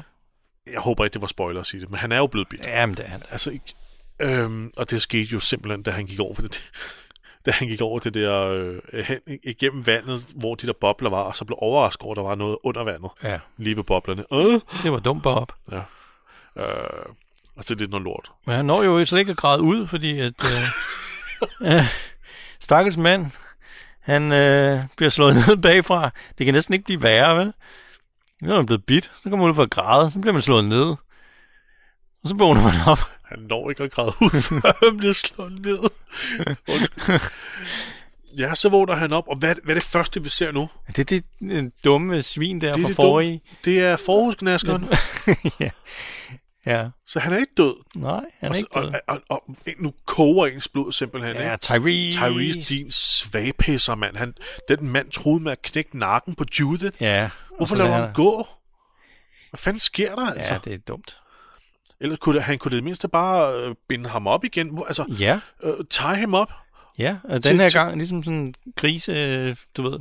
Speaker 1: Jeg håber ikke, det var spoiler at sige det, men han er jo blevet bidt.
Speaker 2: Jamen, det er han.
Speaker 1: Altså, ikke, øhm, og det skete jo simpelthen, da han gik over det, da han gik over det der øh, hen igennem vandet, hvor de der bobler var, og så blev overrasket over, at der var noget under vandet,
Speaker 2: Ja,
Speaker 1: lige ved boblerne. Øh,
Speaker 2: det var dumt Bob.
Speaker 1: ja. Øh, og det er noget lort.
Speaker 2: Men han når jo slet ikke at græde ud, fordi at... Øh, øh, stakkels mand, han øh, bliver slået ned bagfra. Det kan næsten ikke blive værre, vel? Nu er han blevet bidt, så kommer man ud for at græde, så bliver man slået ned. Og så vågner man op.
Speaker 1: Han når ikke at græde ud, før han bliver slået ned. Ja, så vågner han op, og hvad, hvad er det første, vi ser nu?
Speaker 2: Det er det øh, dumme svin der
Speaker 1: Det
Speaker 2: fra
Speaker 1: det
Speaker 2: forrige.
Speaker 1: Det er forhusknaskeren,
Speaker 2: ja. Ja.
Speaker 1: så han er ikke død.
Speaker 2: Nej, han er
Speaker 1: og,
Speaker 2: ikke død.
Speaker 1: og, og, og, nu koger ens blod simpelthen.
Speaker 2: Ja? Tyrese.
Speaker 1: Tyrese, din svagpisser, mand. Han, den mand troede med at knække nakken på Judith.
Speaker 2: Ja. og
Speaker 1: Hvorfor lader han gå? Hvad fanden sker der, altså?
Speaker 2: Ja, det er dumt.
Speaker 1: Ellers kunne han kunne det mindste bare øh, binde ham op igen. Altså,
Speaker 2: Ja,
Speaker 1: øh, tie ham op.
Speaker 2: ja. Og
Speaker 1: Til-
Speaker 2: den her
Speaker 1: til-
Speaker 2: gang, ligesom sådan en grise, øh, du ved,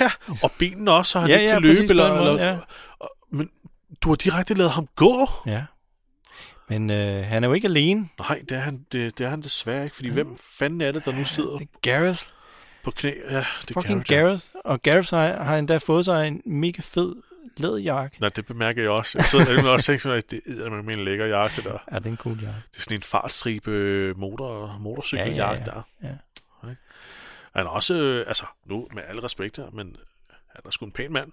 Speaker 1: Ja, og benene også, så han
Speaker 2: Ja,
Speaker 1: ikke
Speaker 2: ja,
Speaker 1: kan løbe. Eller,
Speaker 2: måde,
Speaker 1: eller,
Speaker 2: ja.
Speaker 1: og- Men du har direkte lavet ham gå.
Speaker 2: Ja. Men øh, han er jo ikke alene.
Speaker 1: Nej, det er han, det, det er han desværre ikke, fordi hvem fanden er det, der nu sidder
Speaker 2: Det er Gareth.
Speaker 1: på knæ? Ja, det er
Speaker 2: Fucking
Speaker 1: ja.
Speaker 2: Gareth. Og Gareth har, har endda fået sig en mega fed læderjakke.
Speaker 1: Nej, det bemærker jeg også. Jeg sidder nemlig også sådan, at det er med en lækker jakke, det der.
Speaker 2: Ja, det er en cool jakke.
Speaker 1: Det er sådan en fartstribe øh, motor, motorcykeljakke
Speaker 2: Ja, ja,
Speaker 1: der.
Speaker 2: ja.
Speaker 1: Ikke? Han er også, øh, altså nu med alle respekt her, men han er sgu en pæn mand.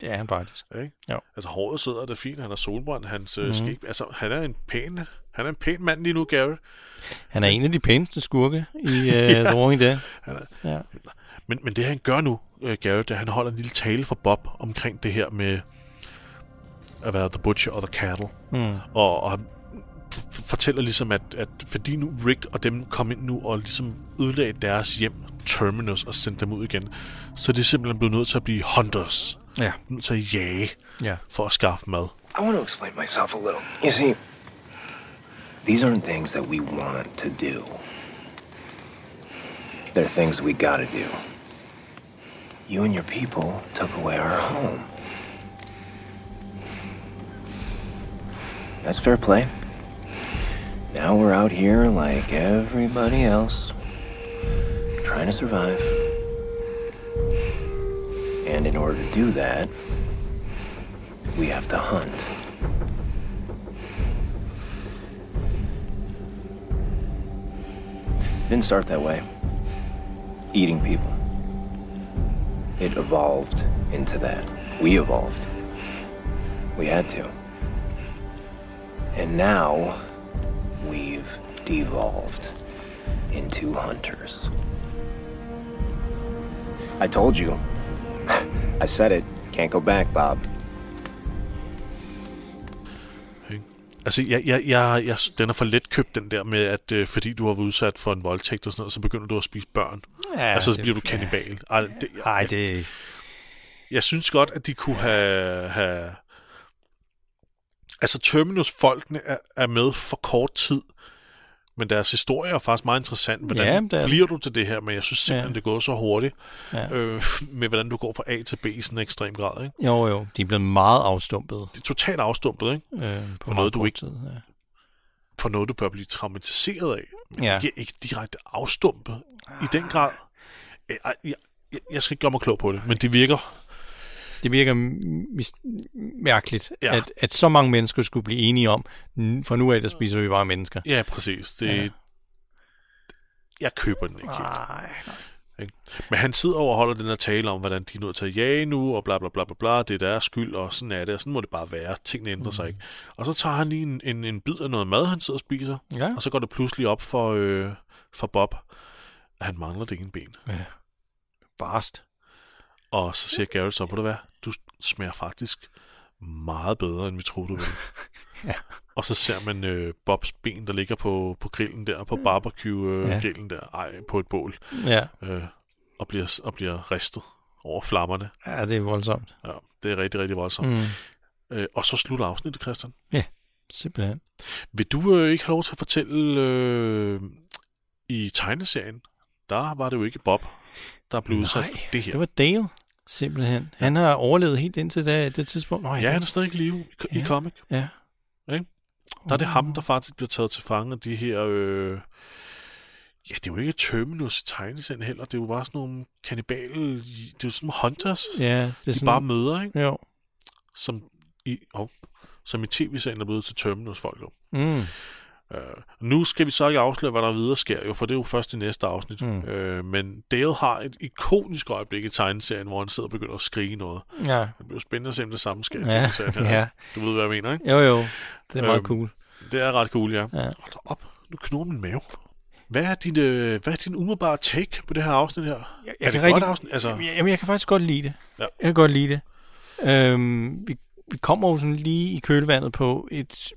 Speaker 2: Det er han faktisk.
Speaker 1: Ikke?
Speaker 2: Jo.
Speaker 1: Altså håret sidder det fint, han har solbrændt, hans mm. Skæg, altså han er en pæn, han er en pæn mand lige nu, Gary.
Speaker 2: Han er en af de pæneste skurke i uh,
Speaker 1: Ja.
Speaker 2: The Walking Dead.
Speaker 1: Han er,
Speaker 2: Ja.
Speaker 1: Men, men det han gør nu, uh, Gary, det er, at han holder en lille tale for Bob omkring det her med at være the butcher og the cattle.
Speaker 2: Mm.
Speaker 1: Og, og fortæller ligesom, at, at fordi nu Rick og dem kom ind nu og ligesom ødelagde deres hjem, Terminus, og sendte dem ud igen, så er det simpelthen blevet nødt til at blive hunters.
Speaker 2: Ja.
Speaker 1: Nødt til at jage
Speaker 2: Ja.
Speaker 1: for at skaffe mad.
Speaker 5: I want to explain myself a little. You see, these aren't things that we want to do. They're things we gotta do. You and your people took away our home. That's fair play. Now we're out here like everybody else, trying to survive. And in order to do that, we have to hunt. Didn't start that way. Eating people. It evolved into that. We evolved. We had to. And now we've devolved into hunters. I told you. I said it. Can't go back, Bob.
Speaker 1: Altså, jeg, jeg, jeg, jeg, den er for let købt, den der med, at øh, fordi du har været udsat for en voldtægt og sådan noget, så begynder du at spise børn.
Speaker 2: Ja,
Speaker 1: altså, så
Speaker 2: det-
Speaker 1: bliver du kannibal. Ej, det,
Speaker 2: Ej, det...
Speaker 1: Jeg synes godt, at de kunne have... have altså, Terminus-folkene er, er med for kort tid, men deres historie er faktisk meget interessant. Hvordan
Speaker 2: Ja, er-
Speaker 1: bliver du til det her? Men jeg synes simpelthen,
Speaker 2: Ja.
Speaker 1: det går så hurtigt,
Speaker 2: Ja.
Speaker 1: øh, med hvordan du går fra A til B i sådan en ekstrem grad. Ikke?
Speaker 2: Jo, jo. De er blevet meget afstumpet.
Speaker 1: Det er totalt afstumpet, ikke?
Speaker 2: Øh, på
Speaker 1: For noget, du ikke
Speaker 2: Tid, ja.
Speaker 1: for noget, du bør blive traumatiseret af. Men
Speaker 2: Ja.
Speaker 1: ikke, ikke direkte afstumpet i den grad. Jeg, jeg, jeg, jeg skal ikke gøre mig klog på det, men det virker...
Speaker 2: Det virker mærkeligt, ja. At, at så mange mennesker skulle blive enige om, "N- for nu af, der spiser vi bare mennesker.
Speaker 1: Ja, præcis. Det,
Speaker 2: Ja.
Speaker 1: Jeg køber den ikke helt.
Speaker 2: Nej,
Speaker 1: Ikke? Men han sidder over og holder den her tale om, hvordan de er nødt til at jage nu, og bla bla bla bla bla, det er deres skyld, og sådan er det, og sådan må det bare være. Tingene ændrer mm. sig ikke. Og så tager han lige en, en, en bid af noget mad, han sidder og spiser,
Speaker 2: Ja.
Speaker 1: og så går det pludselig op for, øh, for Bob, at han mangler det ene ben.
Speaker 2: Ja. Barst.
Speaker 1: Og så siger Garrett så, ved du hvad, du smager faktisk meget bedre, end vi troede, du ville.
Speaker 2: Ja.
Speaker 1: Og så ser man øh, Bobs ben, der ligger på, på grillen der, på barbecue-grillen der, ej, på et bål,
Speaker 2: Ja.
Speaker 1: øh, og, bliver, og bliver ristet over flammerne.
Speaker 2: ja, det er voldsomt.
Speaker 1: Ja, det er rigtig, rigtig voldsomt.
Speaker 2: Mm.
Speaker 1: Øh, og så slutter afsnittet, Christian.
Speaker 2: Simpelthen.
Speaker 1: Vil du øh, ikke have lov til at fortælle, øh, i tegneserien, der var det jo ikke Bob, der blev udsat for det her.
Speaker 2: Det var Dale, simpelthen. Han har overlevet helt indtil det, det tidspunkt. Nå,
Speaker 1: Ja, han er stadig i live i, i
Speaker 2: Ja.
Speaker 1: comic.
Speaker 2: ja.
Speaker 1: Der er det ham, der faktisk bliver taget til fange af de her... Øh... Ja, det er jo ikke Terminus i tegneserien heller. Det er jo bare sådan nogle kannibale... Det er jo sådan nogle hunters,
Speaker 2: Ja, det er
Speaker 1: de
Speaker 2: sådan,
Speaker 1: bare møder, ikke?
Speaker 2: Jo.
Speaker 1: Som i, oh, som i tv-serien er blevet til Terminus folk. Jo.
Speaker 2: Mm.
Speaker 1: Uh, nu skal vi så ikke afsløre, hvad der videre sker, jo, for det er jo først i næste afsnit.
Speaker 2: Mm.
Speaker 1: Uh, men Dale har et ikonisk øjeblik i tegneserien, hvor han sidder og begynder at skrige noget.
Speaker 2: Ja.
Speaker 1: Det bliver spændende at se, om det samme sker
Speaker 2: Ja,
Speaker 1: her.
Speaker 2: ja.
Speaker 1: Du ved, hvad jeg mener, ikke?
Speaker 2: Jo, jo. Det er meget
Speaker 1: Øhm,
Speaker 2: cool.
Speaker 1: Det er ret cool, ja.
Speaker 2: Ja.
Speaker 1: Hold op. Nu knurrer min mave. Hvad er din, øh, hvad er din umiddelbare take på det her afsnit her?
Speaker 2: Jeg,
Speaker 1: er
Speaker 2: jeg
Speaker 1: det
Speaker 2: kan
Speaker 1: et godt
Speaker 2: rigtig,
Speaker 1: afsnit? Altså,
Speaker 2: Jamen, jeg kan faktisk godt lide det.
Speaker 1: Ja.
Speaker 2: Jeg kan godt lide det. Øhm, vi, vi kommer jo sådan lige i kølvandet på et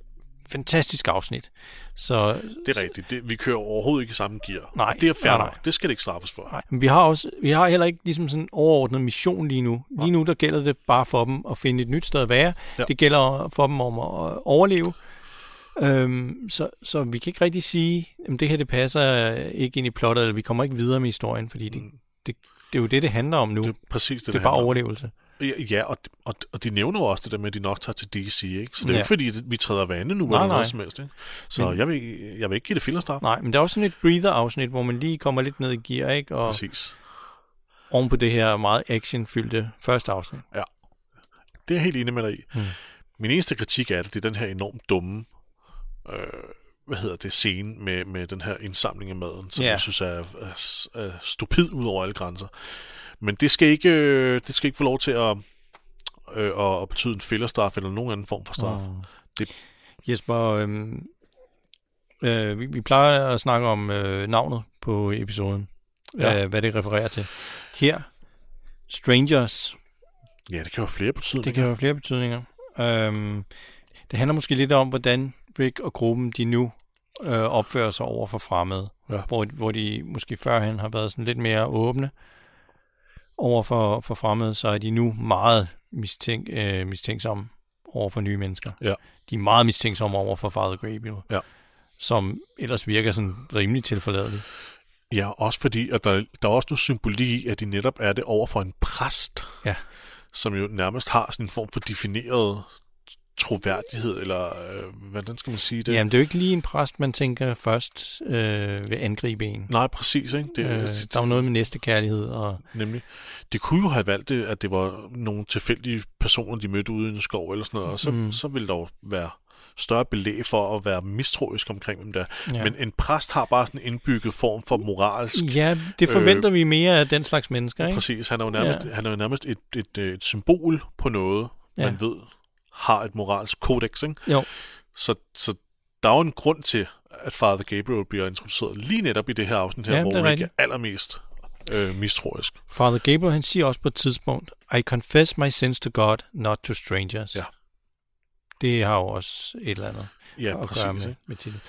Speaker 2: fantastisk afsnit. Så
Speaker 1: det er rigtigt. Det, vi kører overhovedet ikke i samme gear.
Speaker 2: Nej,
Speaker 1: det er fair
Speaker 2: nej, nej.
Speaker 1: Det skal det ikke straffes for.
Speaker 2: Nej, men vi har også vi har heller ikke ligesom sådan en overordnet mission lige nu. Lige nu der gælder det bare for dem at finde et nyt sted at være.
Speaker 1: Ja.
Speaker 2: Det gælder for dem om at overleve. Øhm, så, så vi kan ikke rigtig sige, at det her det passer ikke ind i plottet, eller vi kommer ikke videre med historien, fordi det,
Speaker 1: Mm.
Speaker 2: det det er jo det, det handler om nu.
Speaker 1: Det er præcis det,
Speaker 2: det
Speaker 1: det
Speaker 2: er bare
Speaker 1: handler
Speaker 2: overlevelse.
Speaker 1: Ja, Ja, og, og, og de nævner jo også det der med, at de nok tager til DC, ikke? Så det er
Speaker 2: Ja.
Speaker 1: ikke fordi, vi træder vande nu,
Speaker 2: Nej,
Speaker 1: eller noget som helst, ikke? Så
Speaker 2: Men-
Speaker 1: jeg, vil, jeg vil ikke give det fillerstraf.
Speaker 2: Nej, men der er også sådan et breather-afsnit, hvor man lige kommer lidt ned i gear, ikke? Og
Speaker 1: Præcis.
Speaker 2: oven på det her meget actionfyldte første afsnit.
Speaker 1: Det er jeg helt enig med dig i.
Speaker 2: Mm.
Speaker 1: Min eneste kritik af det, det er den her enormt dumme, øh, hvad hedder det, scene med, med den her indsamling af maden, som
Speaker 2: Ja.
Speaker 1: jeg synes er, er, er stupid ud over alle grænser. Men det skal ikke, øh, det skal ikke få lov til at, øh, at, betyde en fillerstraf eller nogen anden form for straf.
Speaker 2: Mm.
Speaker 1: Det-
Speaker 2: Jesper, øhm, øh, vi, vi plejer at snakke om øh, navnet på episoden,
Speaker 1: ja.
Speaker 2: øh, hvad det refererer til. Her, Strangers,
Speaker 1: Ja, det kan jo have flere betydninger.
Speaker 2: det kan jo have flere betydninger. Øhm, det handler måske lidt om, hvordan Rick og gruppen, de nu øh, opfører sig over for fremmede.
Speaker 1: Ja.
Speaker 2: Hvor, hvor de måske førhen har været sådan lidt mere åbne over for, for fremmede, så er de nu meget mistænk, øh, mistænksomme over for nye mennesker.
Speaker 1: Ja.
Speaker 2: De er meget mistænksomme over for Father Gabriel,
Speaker 1: Ja.
Speaker 2: som ellers virker sådan rimelig tilforladelig.
Speaker 1: Ja, også fordi, at der, der er også noget symbolik i, at de netop er det over for en præst,
Speaker 2: Ja.
Speaker 1: som jo nærmest har sådan en form for defineret troværdighed, eller øh, hvordan skal man sige det?
Speaker 2: Jamen, det er jo ikke lige en præst, man tænker først øh, vil angribe en.
Speaker 1: Nej, præcis, ikke? Det,
Speaker 2: Øh,
Speaker 1: det,
Speaker 2: der er jo noget med næstekærlighed og
Speaker 1: Nemlig. Det kunne jo have valgt det, at det var nogle tilfældige personer, de mødte ude i en skov eller sådan noget, og så,
Speaker 2: Mm.
Speaker 1: så ville der jo være større belæg for at være mistroisk omkring dem der.
Speaker 2: Ja.
Speaker 1: Men en præst har bare sådan en indbygget form for moralsk...
Speaker 2: Ja, det forventer øh, vi mere af den slags mennesker, ikke?
Speaker 1: Præcis, han er jo nærmest,
Speaker 2: Ja.
Speaker 1: han er jo nærmest et, et, et, et symbol på noget,
Speaker 2: ja.
Speaker 1: man ved har et moralsk kodex, ikke?
Speaker 2: Jo.
Speaker 1: Så, så der er jo en grund til, at Father Gabriel bliver introduceret lige netop i det her afsnit her,
Speaker 2: Ja,
Speaker 1: hvor
Speaker 2: det er
Speaker 1: er allermest øh, mistroisk.
Speaker 2: Father Gabriel, han siger også på et tidspunkt, I confess my sins to God, not to strangers.
Speaker 1: Ja.
Speaker 2: Det har jo også et eller andet
Speaker 1: Ja,
Speaker 2: at gøre
Speaker 1: præcis.
Speaker 2: med,
Speaker 1: Ikke?
Speaker 2: med titlen.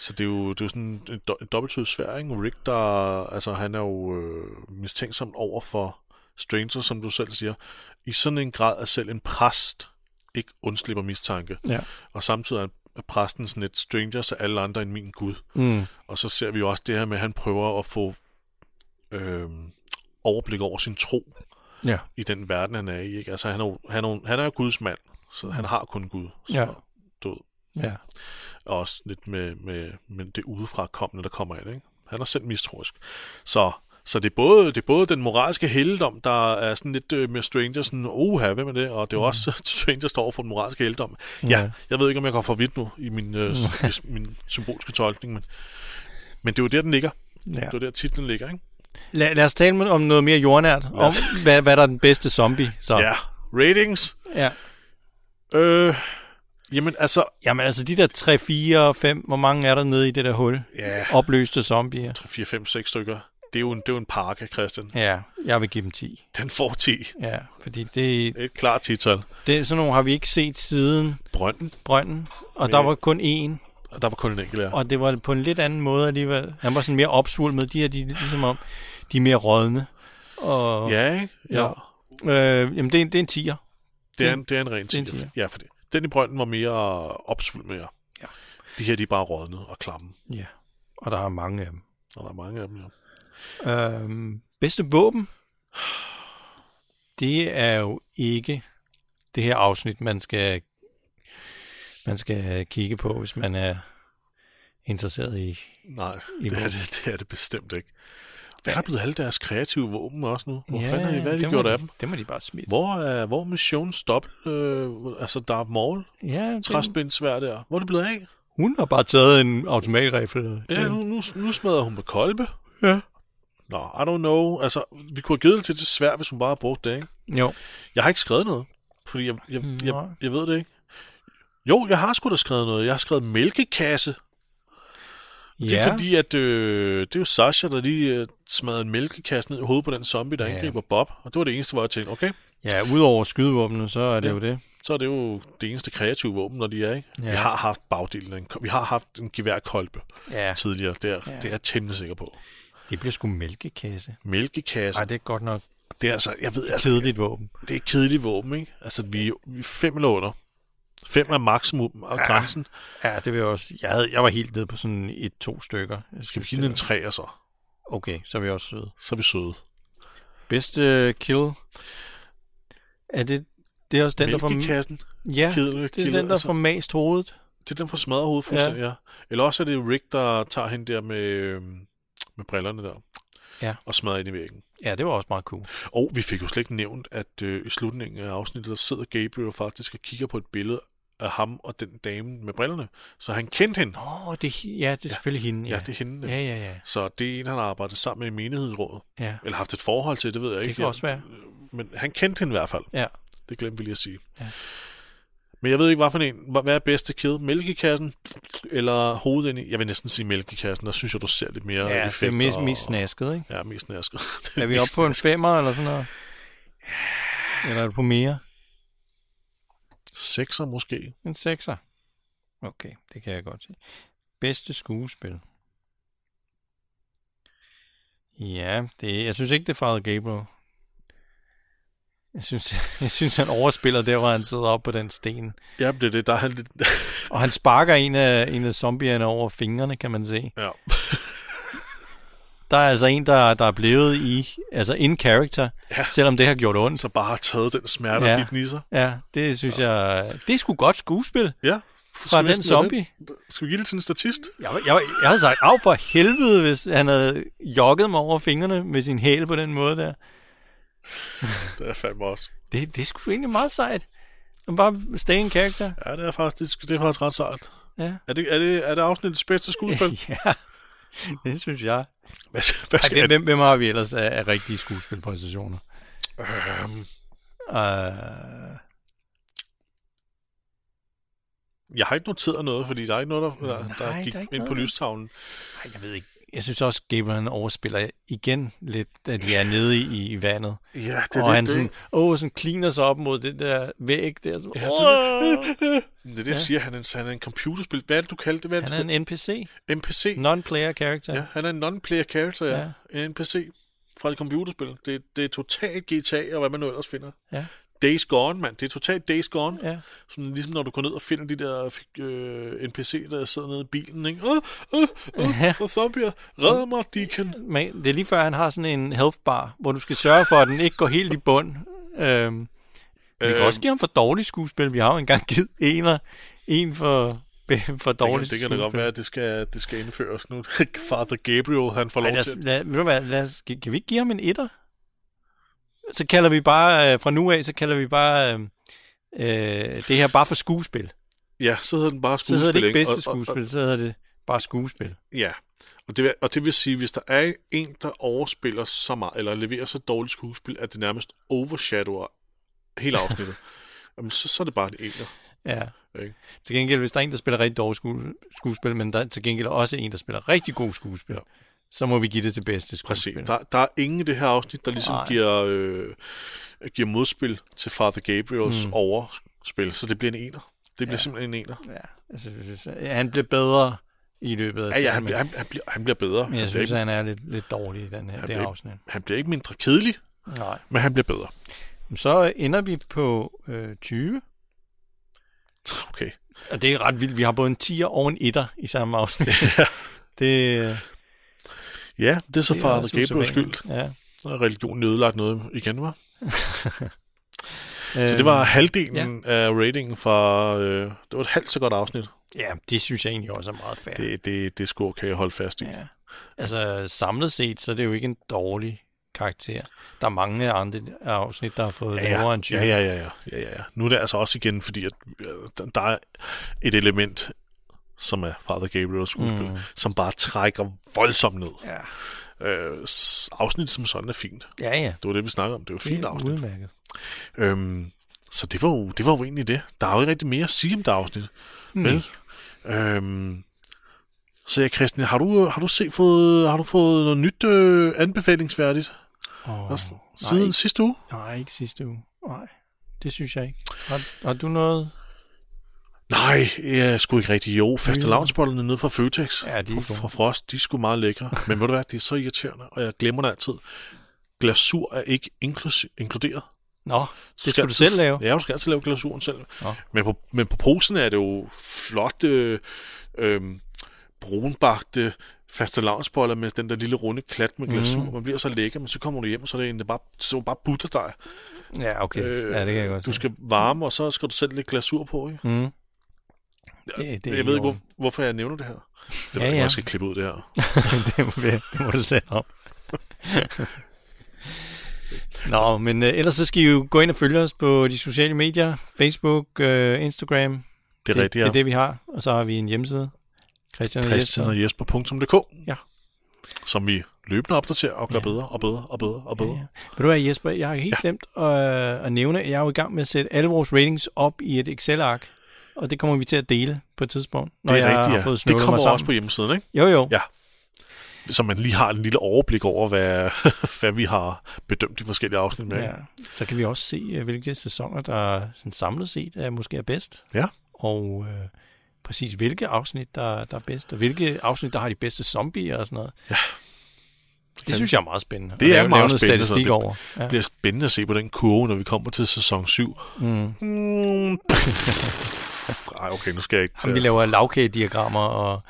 Speaker 1: Så det er jo, det er jo sådan en, do, en dobbelttydig svær, ikke? Rick, der, altså, han er jo øh, mistænksom over for stranger, som du selv siger, i sådan en grad, at selv en præst ikke undslipper mistanke.
Speaker 2: Ja.
Speaker 1: Og samtidig er præsten sådan et stranger til alle andre end min Gud.
Speaker 2: Mm.
Speaker 1: Og så ser vi jo også det her med, at han prøver at få øh, overblik over sin tro
Speaker 2: Ja.
Speaker 1: i den verden, han er i. Ikke? Altså, han er han er, han er jo Guds mand, så han har kun Gud. Så,
Speaker 2: Ja.
Speaker 1: Ved,
Speaker 2: Ja.
Speaker 1: og også lidt med, med, med det udefra kommende, der kommer ind. Ikke? Han er selv mistroisk. Så, så det, er både, det er både den moralske helddom, der er sådan lidt øh, med Stranger, sådan, oha, hvem er det? Og det er også, Stranger står for den moralske helddom. Ja,
Speaker 2: Ja.
Speaker 1: jeg ved ikke, om jeg går for vidt nu i min, øh, s- min symbolske tolkning, men, men det er jo der, den ligger.
Speaker 2: Ja.
Speaker 1: Det er jo der, titlen ligger, ikke?
Speaker 2: Lad, lad os tale med- om noget mere jordnært, om hvad, hvad der er den bedste zombie. Så.
Speaker 1: Ja, ratings.
Speaker 2: ja.
Speaker 1: Øh, jamen, altså,
Speaker 2: Jamen altså, de der 3, 4, 5, hvor mange er der nede i det der hul?
Speaker 1: ja,
Speaker 2: Opløste zombier.
Speaker 1: 3, 4, 5, 6 stykker. Det er jo en, det er jo en pakke, Christian.
Speaker 2: Ja, jeg vil give dem 10.
Speaker 1: Den får 10.
Speaker 2: Ja, fordi det,
Speaker 1: Et klart tital.
Speaker 2: det, sådan nogle har vi ikke set siden
Speaker 1: Brønden.
Speaker 2: Brønden, og der var kun én,
Speaker 1: Og der var kun en enkelt der.
Speaker 2: og det var på en lidt anden måde alligevel. Han var sådan mere opsvulmet, de her, de, er ligesom om, de er mere rådne. Og,
Speaker 1: Ja, ikke? Ja.
Speaker 2: ja. Øh, jamen, det er, en- det er en tiger.
Speaker 1: Det er en, det er en ren
Speaker 2: er
Speaker 1: tiger.
Speaker 2: tiger.
Speaker 1: Ja, for det. Den i brønden var mere opsvulmet mere.
Speaker 2: Ja.
Speaker 1: De her, de er bare rådne og klamme.
Speaker 2: Ja, og der er mange af dem.
Speaker 1: Og der er mange af dem, ja.
Speaker 2: Øhm, bedste våben? Det er jo ikke det her afsnit, man skal, man skal kigge på, hvis man er interesseret i.
Speaker 1: Nej,
Speaker 2: I
Speaker 1: det er det, det er det bestemt ikke. Hvad er der blevet alle deres kreative våben også nu? Hvor
Speaker 2: Ja,
Speaker 1: fanden har de, hvad har de gjort
Speaker 2: må
Speaker 1: af
Speaker 2: de-
Speaker 1: dem?
Speaker 2: Det må de bare smide.
Speaker 1: Hvor er, hvor er Mission Stop? Øh, altså Darth Maul?
Speaker 2: Ja,
Speaker 1: Træspindsvær der. Hvor er det blevet af?
Speaker 2: hun har bare taget en automatrifle.
Speaker 1: Ja, nu, nu, nu smadrer hun med kolbe.
Speaker 2: Ja.
Speaker 1: Nå, I don't know. Altså, vi kunne have givet det til det svær, hvis hun bare havde brugt det, ikke?
Speaker 2: Jo.
Speaker 1: Jeg har ikke skrevet noget, fordi jeg, jeg,
Speaker 2: Nej.
Speaker 1: jeg, jeg ved det ikke. Jo, jeg har sgu da skrevet noget. Jeg har skrevet mælkekasse. Det er
Speaker 2: Ja.
Speaker 1: fordi, at øh, det er jo Sasha, der lige øh, smadrede en mælkekasse ned i hovedet på den zombie, der
Speaker 2: Ja.
Speaker 1: angriber Bob. Og det var det eneste, hvor jeg tænkte, okay,
Speaker 2: Ja, udover skydevåbnene, så er det
Speaker 1: Ja.
Speaker 2: jo det.
Speaker 1: så er det jo det eneste kreative våben, når de er, ikke?
Speaker 2: Ja.
Speaker 1: Vi har haft bagdelen. Vi har haft en geværkolbe
Speaker 2: Ja.
Speaker 1: tidligere. Det er,
Speaker 2: ja.
Speaker 1: det er jeg temmelig sikker på.
Speaker 2: Det bliver sgu mælkekasse.
Speaker 1: Mælkekasse.
Speaker 2: Nej, det er godt nok
Speaker 1: Det er altså, jeg ved, altså,
Speaker 2: kedeligt våben.
Speaker 1: det er kedeligt våben, ikke? Altså, vi, vi er fem eller under. Fem er maksimum og
Speaker 2: Ja.
Speaker 1: grænsen.
Speaker 2: Ja, det vil jeg også. Jeg, havde, jeg var helt nede på sådan et, to stykker. Jeg
Speaker 1: Skal vi give en tre, og så?
Speaker 2: Okay, så er vi også søde.
Speaker 1: Så er vi søde.
Speaker 2: Bedste kill. Er det, det er også den, der får...
Speaker 1: Mælkekassen.
Speaker 2: Ja,
Speaker 1: Kedel-
Speaker 2: det er
Speaker 1: kilde,
Speaker 2: den, der
Speaker 1: altså.
Speaker 2: får mast hovedet.
Speaker 1: Det er den for smadret hovedet fuldstændig, ja. ja. Eller også er det Rick, der tager hende der med, øhm, med brillerne der.
Speaker 2: Ja.
Speaker 1: Og smadrer ind i væggen.
Speaker 2: Ja, det var også meget cool.
Speaker 1: Og vi fik jo slet ikke nævnt, at øh, i slutningen af afsnittet, der sidder Gabriel faktisk og kigger på et billede af ham og den dame med brillerne. Så han kendte hende.
Speaker 2: Oh, det, ja, det er selvfølgelig hende.
Speaker 1: Ja, det er hende.
Speaker 2: Ja, ja, ja.
Speaker 1: Så det er en, han har arbejdet sammen med i menighedsrådet.
Speaker 2: Ja.
Speaker 1: Eller haft et forhold til, det ved jeg ikke.
Speaker 2: kan også være.
Speaker 1: Men han kendte hende i hvert fald.
Speaker 2: Ja.
Speaker 1: Det glemte vi lige at sige.
Speaker 2: Ja.
Speaker 1: Men jeg ved ikke, hvad for en. Hvad er bedste kill? Mælkekassen eller hovedet ind i? Jeg vil næsten sige mælkekassen. Der synes jeg, du ser lidt mere
Speaker 2: Ja, det er
Speaker 1: effekt
Speaker 2: mest,
Speaker 1: og-
Speaker 2: mest snasket, ikke?
Speaker 1: Ja, mest nasket. Det
Speaker 2: Er vi oppe på en femmer eller sådan noget? Eller er det på mere?
Speaker 1: Sekser måske.
Speaker 2: En sekser. Okay, det kan jeg godt se. Bedste skuespil. Ja, det, jeg synes ikke, det er Father Gabriel. Jeg synes, jeg synes, han overspiller der, hvor han sidder oppe på den sten.
Speaker 1: Ja, det er det. Der er han lidt...
Speaker 2: Og han sparker en af, en af zombierne over fingrene, kan man se.
Speaker 1: Ja.
Speaker 2: Der er altså en, der, der er blevet i, altså in character,
Speaker 1: Ja.
Speaker 2: selvom det har gjort ondt.
Speaker 1: Så bare har taget den smerte
Speaker 2: Ja.
Speaker 1: og bidt sig.
Speaker 2: Ja, det synes ja. jeg, det er sgu godt skuespil
Speaker 1: Ja.
Speaker 2: fra den zombie.
Speaker 1: Skal vi give det til en statist?
Speaker 2: Jeg, jeg, jeg havde sagt, af for helvede, hvis han havde jogget mig over fingrene med sin hæl på den måde der.
Speaker 1: Det er fandme også.
Speaker 2: Det, det er sgu egentlig meget sejt. Man bare stay in character.
Speaker 1: Ja, det er faktisk, det er faktisk ret sejt.
Speaker 2: Ja.
Speaker 1: Er det, er det, er det afsnittets bedste skuespil?
Speaker 2: ja, det synes jeg.
Speaker 1: hvad, hvad
Speaker 2: Ej,
Speaker 1: skal
Speaker 2: hvem, hvem, har vi ellers af, af rigtige skuespilpræstationer?
Speaker 1: Øhm,
Speaker 2: Uh,
Speaker 1: jeg har ikke noteret noget, fordi der er ikke noget, der, der, der
Speaker 2: Nej,
Speaker 1: gik
Speaker 2: der er ikke
Speaker 1: ind på
Speaker 2: noget.
Speaker 1: lystavlen.
Speaker 2: ej, jeg ved ikke. Jeg synes også, Gabriel han overspiller igen lidt, at de er nede i, i vandet.
Speaker 1: Ja, det er
Speaker 2: og
Speaker 1: det,
Speaker 2: han
Speaker 1: det,
Speaker 2: sådan, åh, sådan kliner sig op mod det der væg der. Sådan,
Speaker 1: Ja,
Speaker 2: ja,
Speaker 1: det,
Speaker 2: det,
Speaker 1: det er det, jeg siger. Han er, en, han er en computerspil. Hvad er det, du kaldte det? Hvad
Speaker 2: han
Speaker 1: er
Speaker 2: en NPC.
Speaker 1: NPC.
Speaker 2: Non-player character.
Speaker 1: Ja, han er en non-player character, ja.
Speaker 2: Ja.
Speaker 1: ja. En NPC fra et computerspil. Det, det er totalt GTA, og hvad man nu ellers finder.
Speaker 2: Ja.
Speaker 1: Days Gone, mand. Det er totalt Days Gone.
Speaker 2: Ja.
Speaker 1: Sådan, ligesom når du går ned og finder de der øh, NPC, der sidder nede i bilen, ikke? Åh, åh, åh,
Speaker 2: Ja.
Speaker 1: der er zombier. Red mig, Deacon.
Speaker 2: Men det er lige før, han har sådan en health bar, hvor du skal sørge for, at den ikke går helt i bund. Øhm, vi kan
Speaker 1: Øhm.
Speaker 2: også give ham for dårligt skuespil. Vi har jo engang givet en, og, en for, for
Speaker 1: Det kan,
Speaker 2: dårligt
Speaker 1: det kan da godt være, at det skal, det skal indføres nu. Father Gabriel, han får
Speaker 2: Ej,
Speaker 1: lov
Speaker 2: lad, os,
Speaker 1: til.
Speaker 2: lad, ved du hvad, lad os, kan vi ikke give ham en etter? Så kalder vi bare, øh, fra nu af, så kalder vi bare øh, øh, det her bare for skuespil.
Speaker 1: Ja, så hedder den bare
Speaker 2: Så
Speaker 1: skuespil.
Speaker 2: hedder det ikke bedste
Speaker 1: Og- og-
Speaker 2: skuespil, så hedder det bare skuespil.
Speaker 1: Ja, og det, vil, og det vil sige, hvis der er en, der overspiller så meget, eller leverer så dårligt skuespil, at det nærmest overshadower hele afsnittet, jamen, så, så er det bare en ener.
Speaker 2: Ja.
Speaker 1: Ikke?
Speaker 2: Til gengæld, hvis der er en, der spiller rigtig dårligt sku- skuespil, men der er til gengæld også en, der spiller rigtig god skuespil,
Speaker 1: Ja.
Speaker 2: Så må vi give det til bedste skuespil.
Speaker 1: Præcis. Der, der er ingen i det her afsnit, der ligesom
Speaker 2: Nej.
Speaker 1: giver, øh, giver modspil til Father Gabriels mm. overspil, så det bliver en ener. Det bliver ja. simpelthen en ener.
Speaker 2: Ja, altså, jeg synes, ja, han blev bedre i løbet af
Speaker 1: Ja, ja, han, bliver, han, han, bliver, han bliver bedre.
Speaker 2: men jeg
Speaker 1: han,
Speaker 2: synes,
Speaker 1: bliver
Speaker 2: han er lidt, lidt dårlig i den her,
Speaker 1: Han
Speaker 2: det
Speaker 1: bliver ikke-
Speaker 2: afsnit.
Speaker 1: ikke, han bliver ikke mindre kedelig,
Speaker 2: Nej.
Speaker 1: men han bliver bedre.
Speaker 2: Så ender vi på øh, 20.
Speaker 1: Okay.
Speaker 2: Og det er ret vildt. Vi har både en 10'er og en 1'er i samme afsnit. det,
Speaker 1: Ja, det er så Father Gabriels skyld.
Speaker 2: Ja.
Speaker 1: Så er religionen ødelagt noget igen, var. Så det var halvdelen ja. af ratingen fra... Øh, det var et halvt så godt afsnit.
Speaker 2: Ja, det synes jeg egentlig også er meget fair.
Speaker 1: Det, det, det score kan jeg holde fast i.
Speaker 2: Ja. Altså samlet set, så er det jo ikke en dårlig karakter. Der er mange andre afsnit, der har fået
Speaker 1: Ja,
Speaker 2: lavere
Speaker 1: ja.
Speaker 2: end 20.
Speaker 1: ja, ja, ja, ja, ja, ja. Nu er det altså også igen, fordi at, øh, der er et element, som er Father Gabriels skuespil, mm. som bare trækker voldsomt ned.
Speaker 2: Ja.
Speaker 1: Øh, afsnit som sådan er fint.
Speaker 2: Ja, ja.
Speaker 1: Det var det, vi snakkede om. Det var
Speaker 2: Det
Speaker 1: fint
Speaker 2: er
Speaker 1: afsnit.
Speaker 2: udmærket.
Speaker 1: Øhm, så det var, jo, det var jo egentlig det. Der er jo ikke rigtig mere at sige om det afsnit. Vel? Øhm, så ja, Christian, har du, har du set fået, har du fået noget nyt øh, anbefalingsværdigt
Speaker 2: Oh,
Speaker 1: oh, siden
Speaker 2: nej,
Speaker 1: sidste uge?
Speaker 2: nej, ikke sidste uge. Nej, det synes jeg ikke. Har, har du noget?
Speaker 1: Nej, jeg skulle ikke rigtig. Jo, faste lavnsbollerne nede fra Føtex.
Speaker 2: Ja, de er
Speaker 1: fra,
Speaker 2: gode.
Speaker 1: fra Frost, de sgu meget lækre. Men ved du hvad, det er så irriterende, og jeg glemmer det altid. Glasur er ikke inkluderet.
Speaker 2: Nå, det skal du selv lave.
Speaker 1: Ja, du skal altid lave glasuren selv.
Speaker 2: Nå.
Speaker 1: Men på, men på posen er det jo flotte, øh, brunbagte, faste lavnsboller med den der lille runde klat med glasur. Mm. Man bliver så lækker, men så kommer du hjem, og så er det egentlig bare, så det bare butterdej.
Speaker 2: Ja, okay. Øh, ja, det kan jeg godt
Speaker 1: Du skal varme, og så skal du sætte lidt glasur på, ikke?
Speaker 2: Mm. Det, det
Speaker 1: jeg ved ikke, hvor, hvorfor jeg nævner det her. Det
Speaker 2: Ja,
Speaker 1: ja, jeg skal klippe ud det her.
Speaker 2: det, må, det må du selv om. Nå, men øh, ellers så skal I jo gå ind og følge os på de sociale medier. Facebook, øh, Instagram.
Speaker 1: Det er rigtigt,
Speaker 2: det,
Speaker 1: ja.
Speaker 2: det er det, vi har. Og så har vi en hjemmeside. Christian og
Speaker 1: Christian
Speaker 2: Jesper.
Speaker 1: og Jesper.dk,
Speaker 2: Ja.
Speaker 1: som vi løbende opdaterer og gør
Speaker 2: Ja.
Speaker 1: bedre og bedre og bedre og bedre.
Speaker 2: Ja, ja. Ved du hvad, Jesper, jeg har helt ja. glemt at, at nævne, at jeg er jo i gang med at sætte alle vores ratings op i et Excel-ark. Og det kommer vi til at dele på et tidspunkt, når
Speaker 1: Det er
Speaker 2: jeg
Speaker 1: rigtigt,
Speaker 2: har
Speaker 1: ja.
Speaker 2: fået
Speaker 1: Det kommer også på hjemmesiden, ikke?
Speaker 2: Jo, jo.
Speaker 1: Ja. Så man lige har en lille overblik over, hvad, hvad vi har bedømt de forskellige afsnit med.
Speaker 2: Ja. Så kan vi også se, øh, hvilke sæsoner, der sådan samlet set er måske er bedst.
Speaker 1: Ja.
Speaker 2: Og øh, præcis hvilke afsnit, der, der er bedst. Og hvilke afsnit, der har de bedste zombier og sådan noget.
Speaker 1: Ja.
Speaker 2: Det synes jeg er meget spændende.
Speaker 1: Det er
Speaker 2: lave-
Speaker 1: meget
Speaker 2: noget
Speaker 1: spændende,
Speaker 2: statistik
Speaker 1: det-
Speaker 2: over. Ja.
Speaker 1: Bliver spændende at se på den kurve, når vi kommer til sæson 7.
Speaker 2: Mm.
Speaker 1: Mm. Ej, okay, nu skal jeg ikke
Speaker 2: Jamen, vi
Speaker 1: til...
Speaker 2: laver lavkagediagrammer og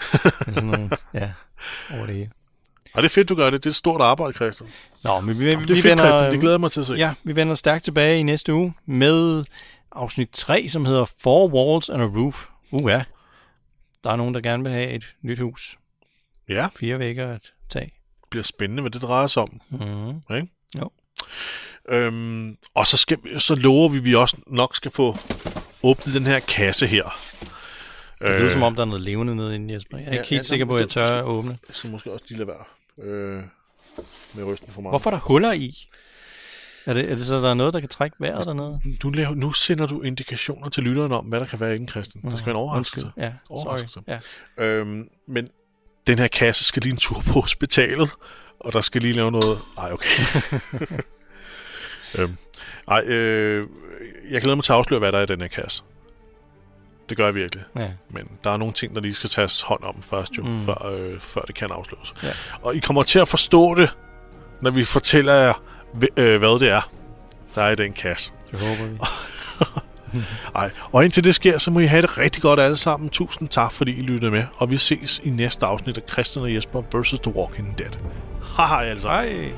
Speaker 2: sådan nogle, ja, over det hele.
Speaker 1: Ej, det er fedt, du gør det. Det er et stort arbejde, Christian.
Speaker 2: Nå, men vi,
Speaker 1: Det er
Speaker 2: vi
Speaker 1: fedt,
Speaker 2: vender,
Speaker 1: Christian. Det glæder mig til at se.
Speaker 2: Ja, vi vender stærkt tilbage i næste uge med afsnit 3, som hedder Four Walls and a Roof. Uh, ja. Der er nogen, der gerne vil have et nyt hus.
Speaker 1: Ja,
Speaker 2: Fire vægge og et tag.
Speaker 1: det bliver spændende, hvad det drejer sig om.
Speaker 2: Mm.
Speaker 1: Ikke?
Speaker 2: Jo.
Speaker 1: Øhm, og så, skal, så lover vi, at vi også nok skal få åbnet den her kasse her.
Speaker 2: Det lyder som om, der er noget levende nede inde, Jesper. Jeg er
Speaker 1: ja,
Speaker 2: ikke helt
Speaker 1: ja,
Speaker 2: sikker på, at jeg tør at åbne.
Speaker 1: Jeg skal måske også lige lade være øh, med rysten for meget.
Speaker 2: Hvorfor er der huller i? Er det, er det så, der er noget, der kan trække vejret dernede?
Speaker 1: Nu, laver, nu sender du indikationer til lytterne om, hvad der kan være inde, Christian. Det skal være en overraskelse.
Speaker 2: Undskyld. Ja,
Speaker 1: Overraskelse.
Speaker 2: sorry. Ja.
Speaker 1: Øhm, men den her kasse skal lige en tur på hospitalet, og der skal lige lave noget... Ej, okay. øhm, ej, øh, jeg glæder mig til at afsløre, hvad der er i den her kasse. Det gør jeg virkelig.
Speaker 2: ja.
Speaker 1: Men der er nogle ting, der lige skal tages hånd om først jo,
Speaker 2: Mm.
Speaker 1: før, øh, før det kan afsløres.
Speaker 2: Ja.
Speaker 1: Og I kommer til at forstå det, når vi fortæller jer, øh, hvad det er, der er i den kasse.
Speaker 2: Det håber vi.
Speaker 1: Ej, og indtil det sker, så må I have det rigtig godt alle sammen. Tusind tak, fordi I lyttede med. Og vi ses i næste afsnit af Christian og Jesper vs. The Walking Dead. Hej altså.
Speaker 2: Hej.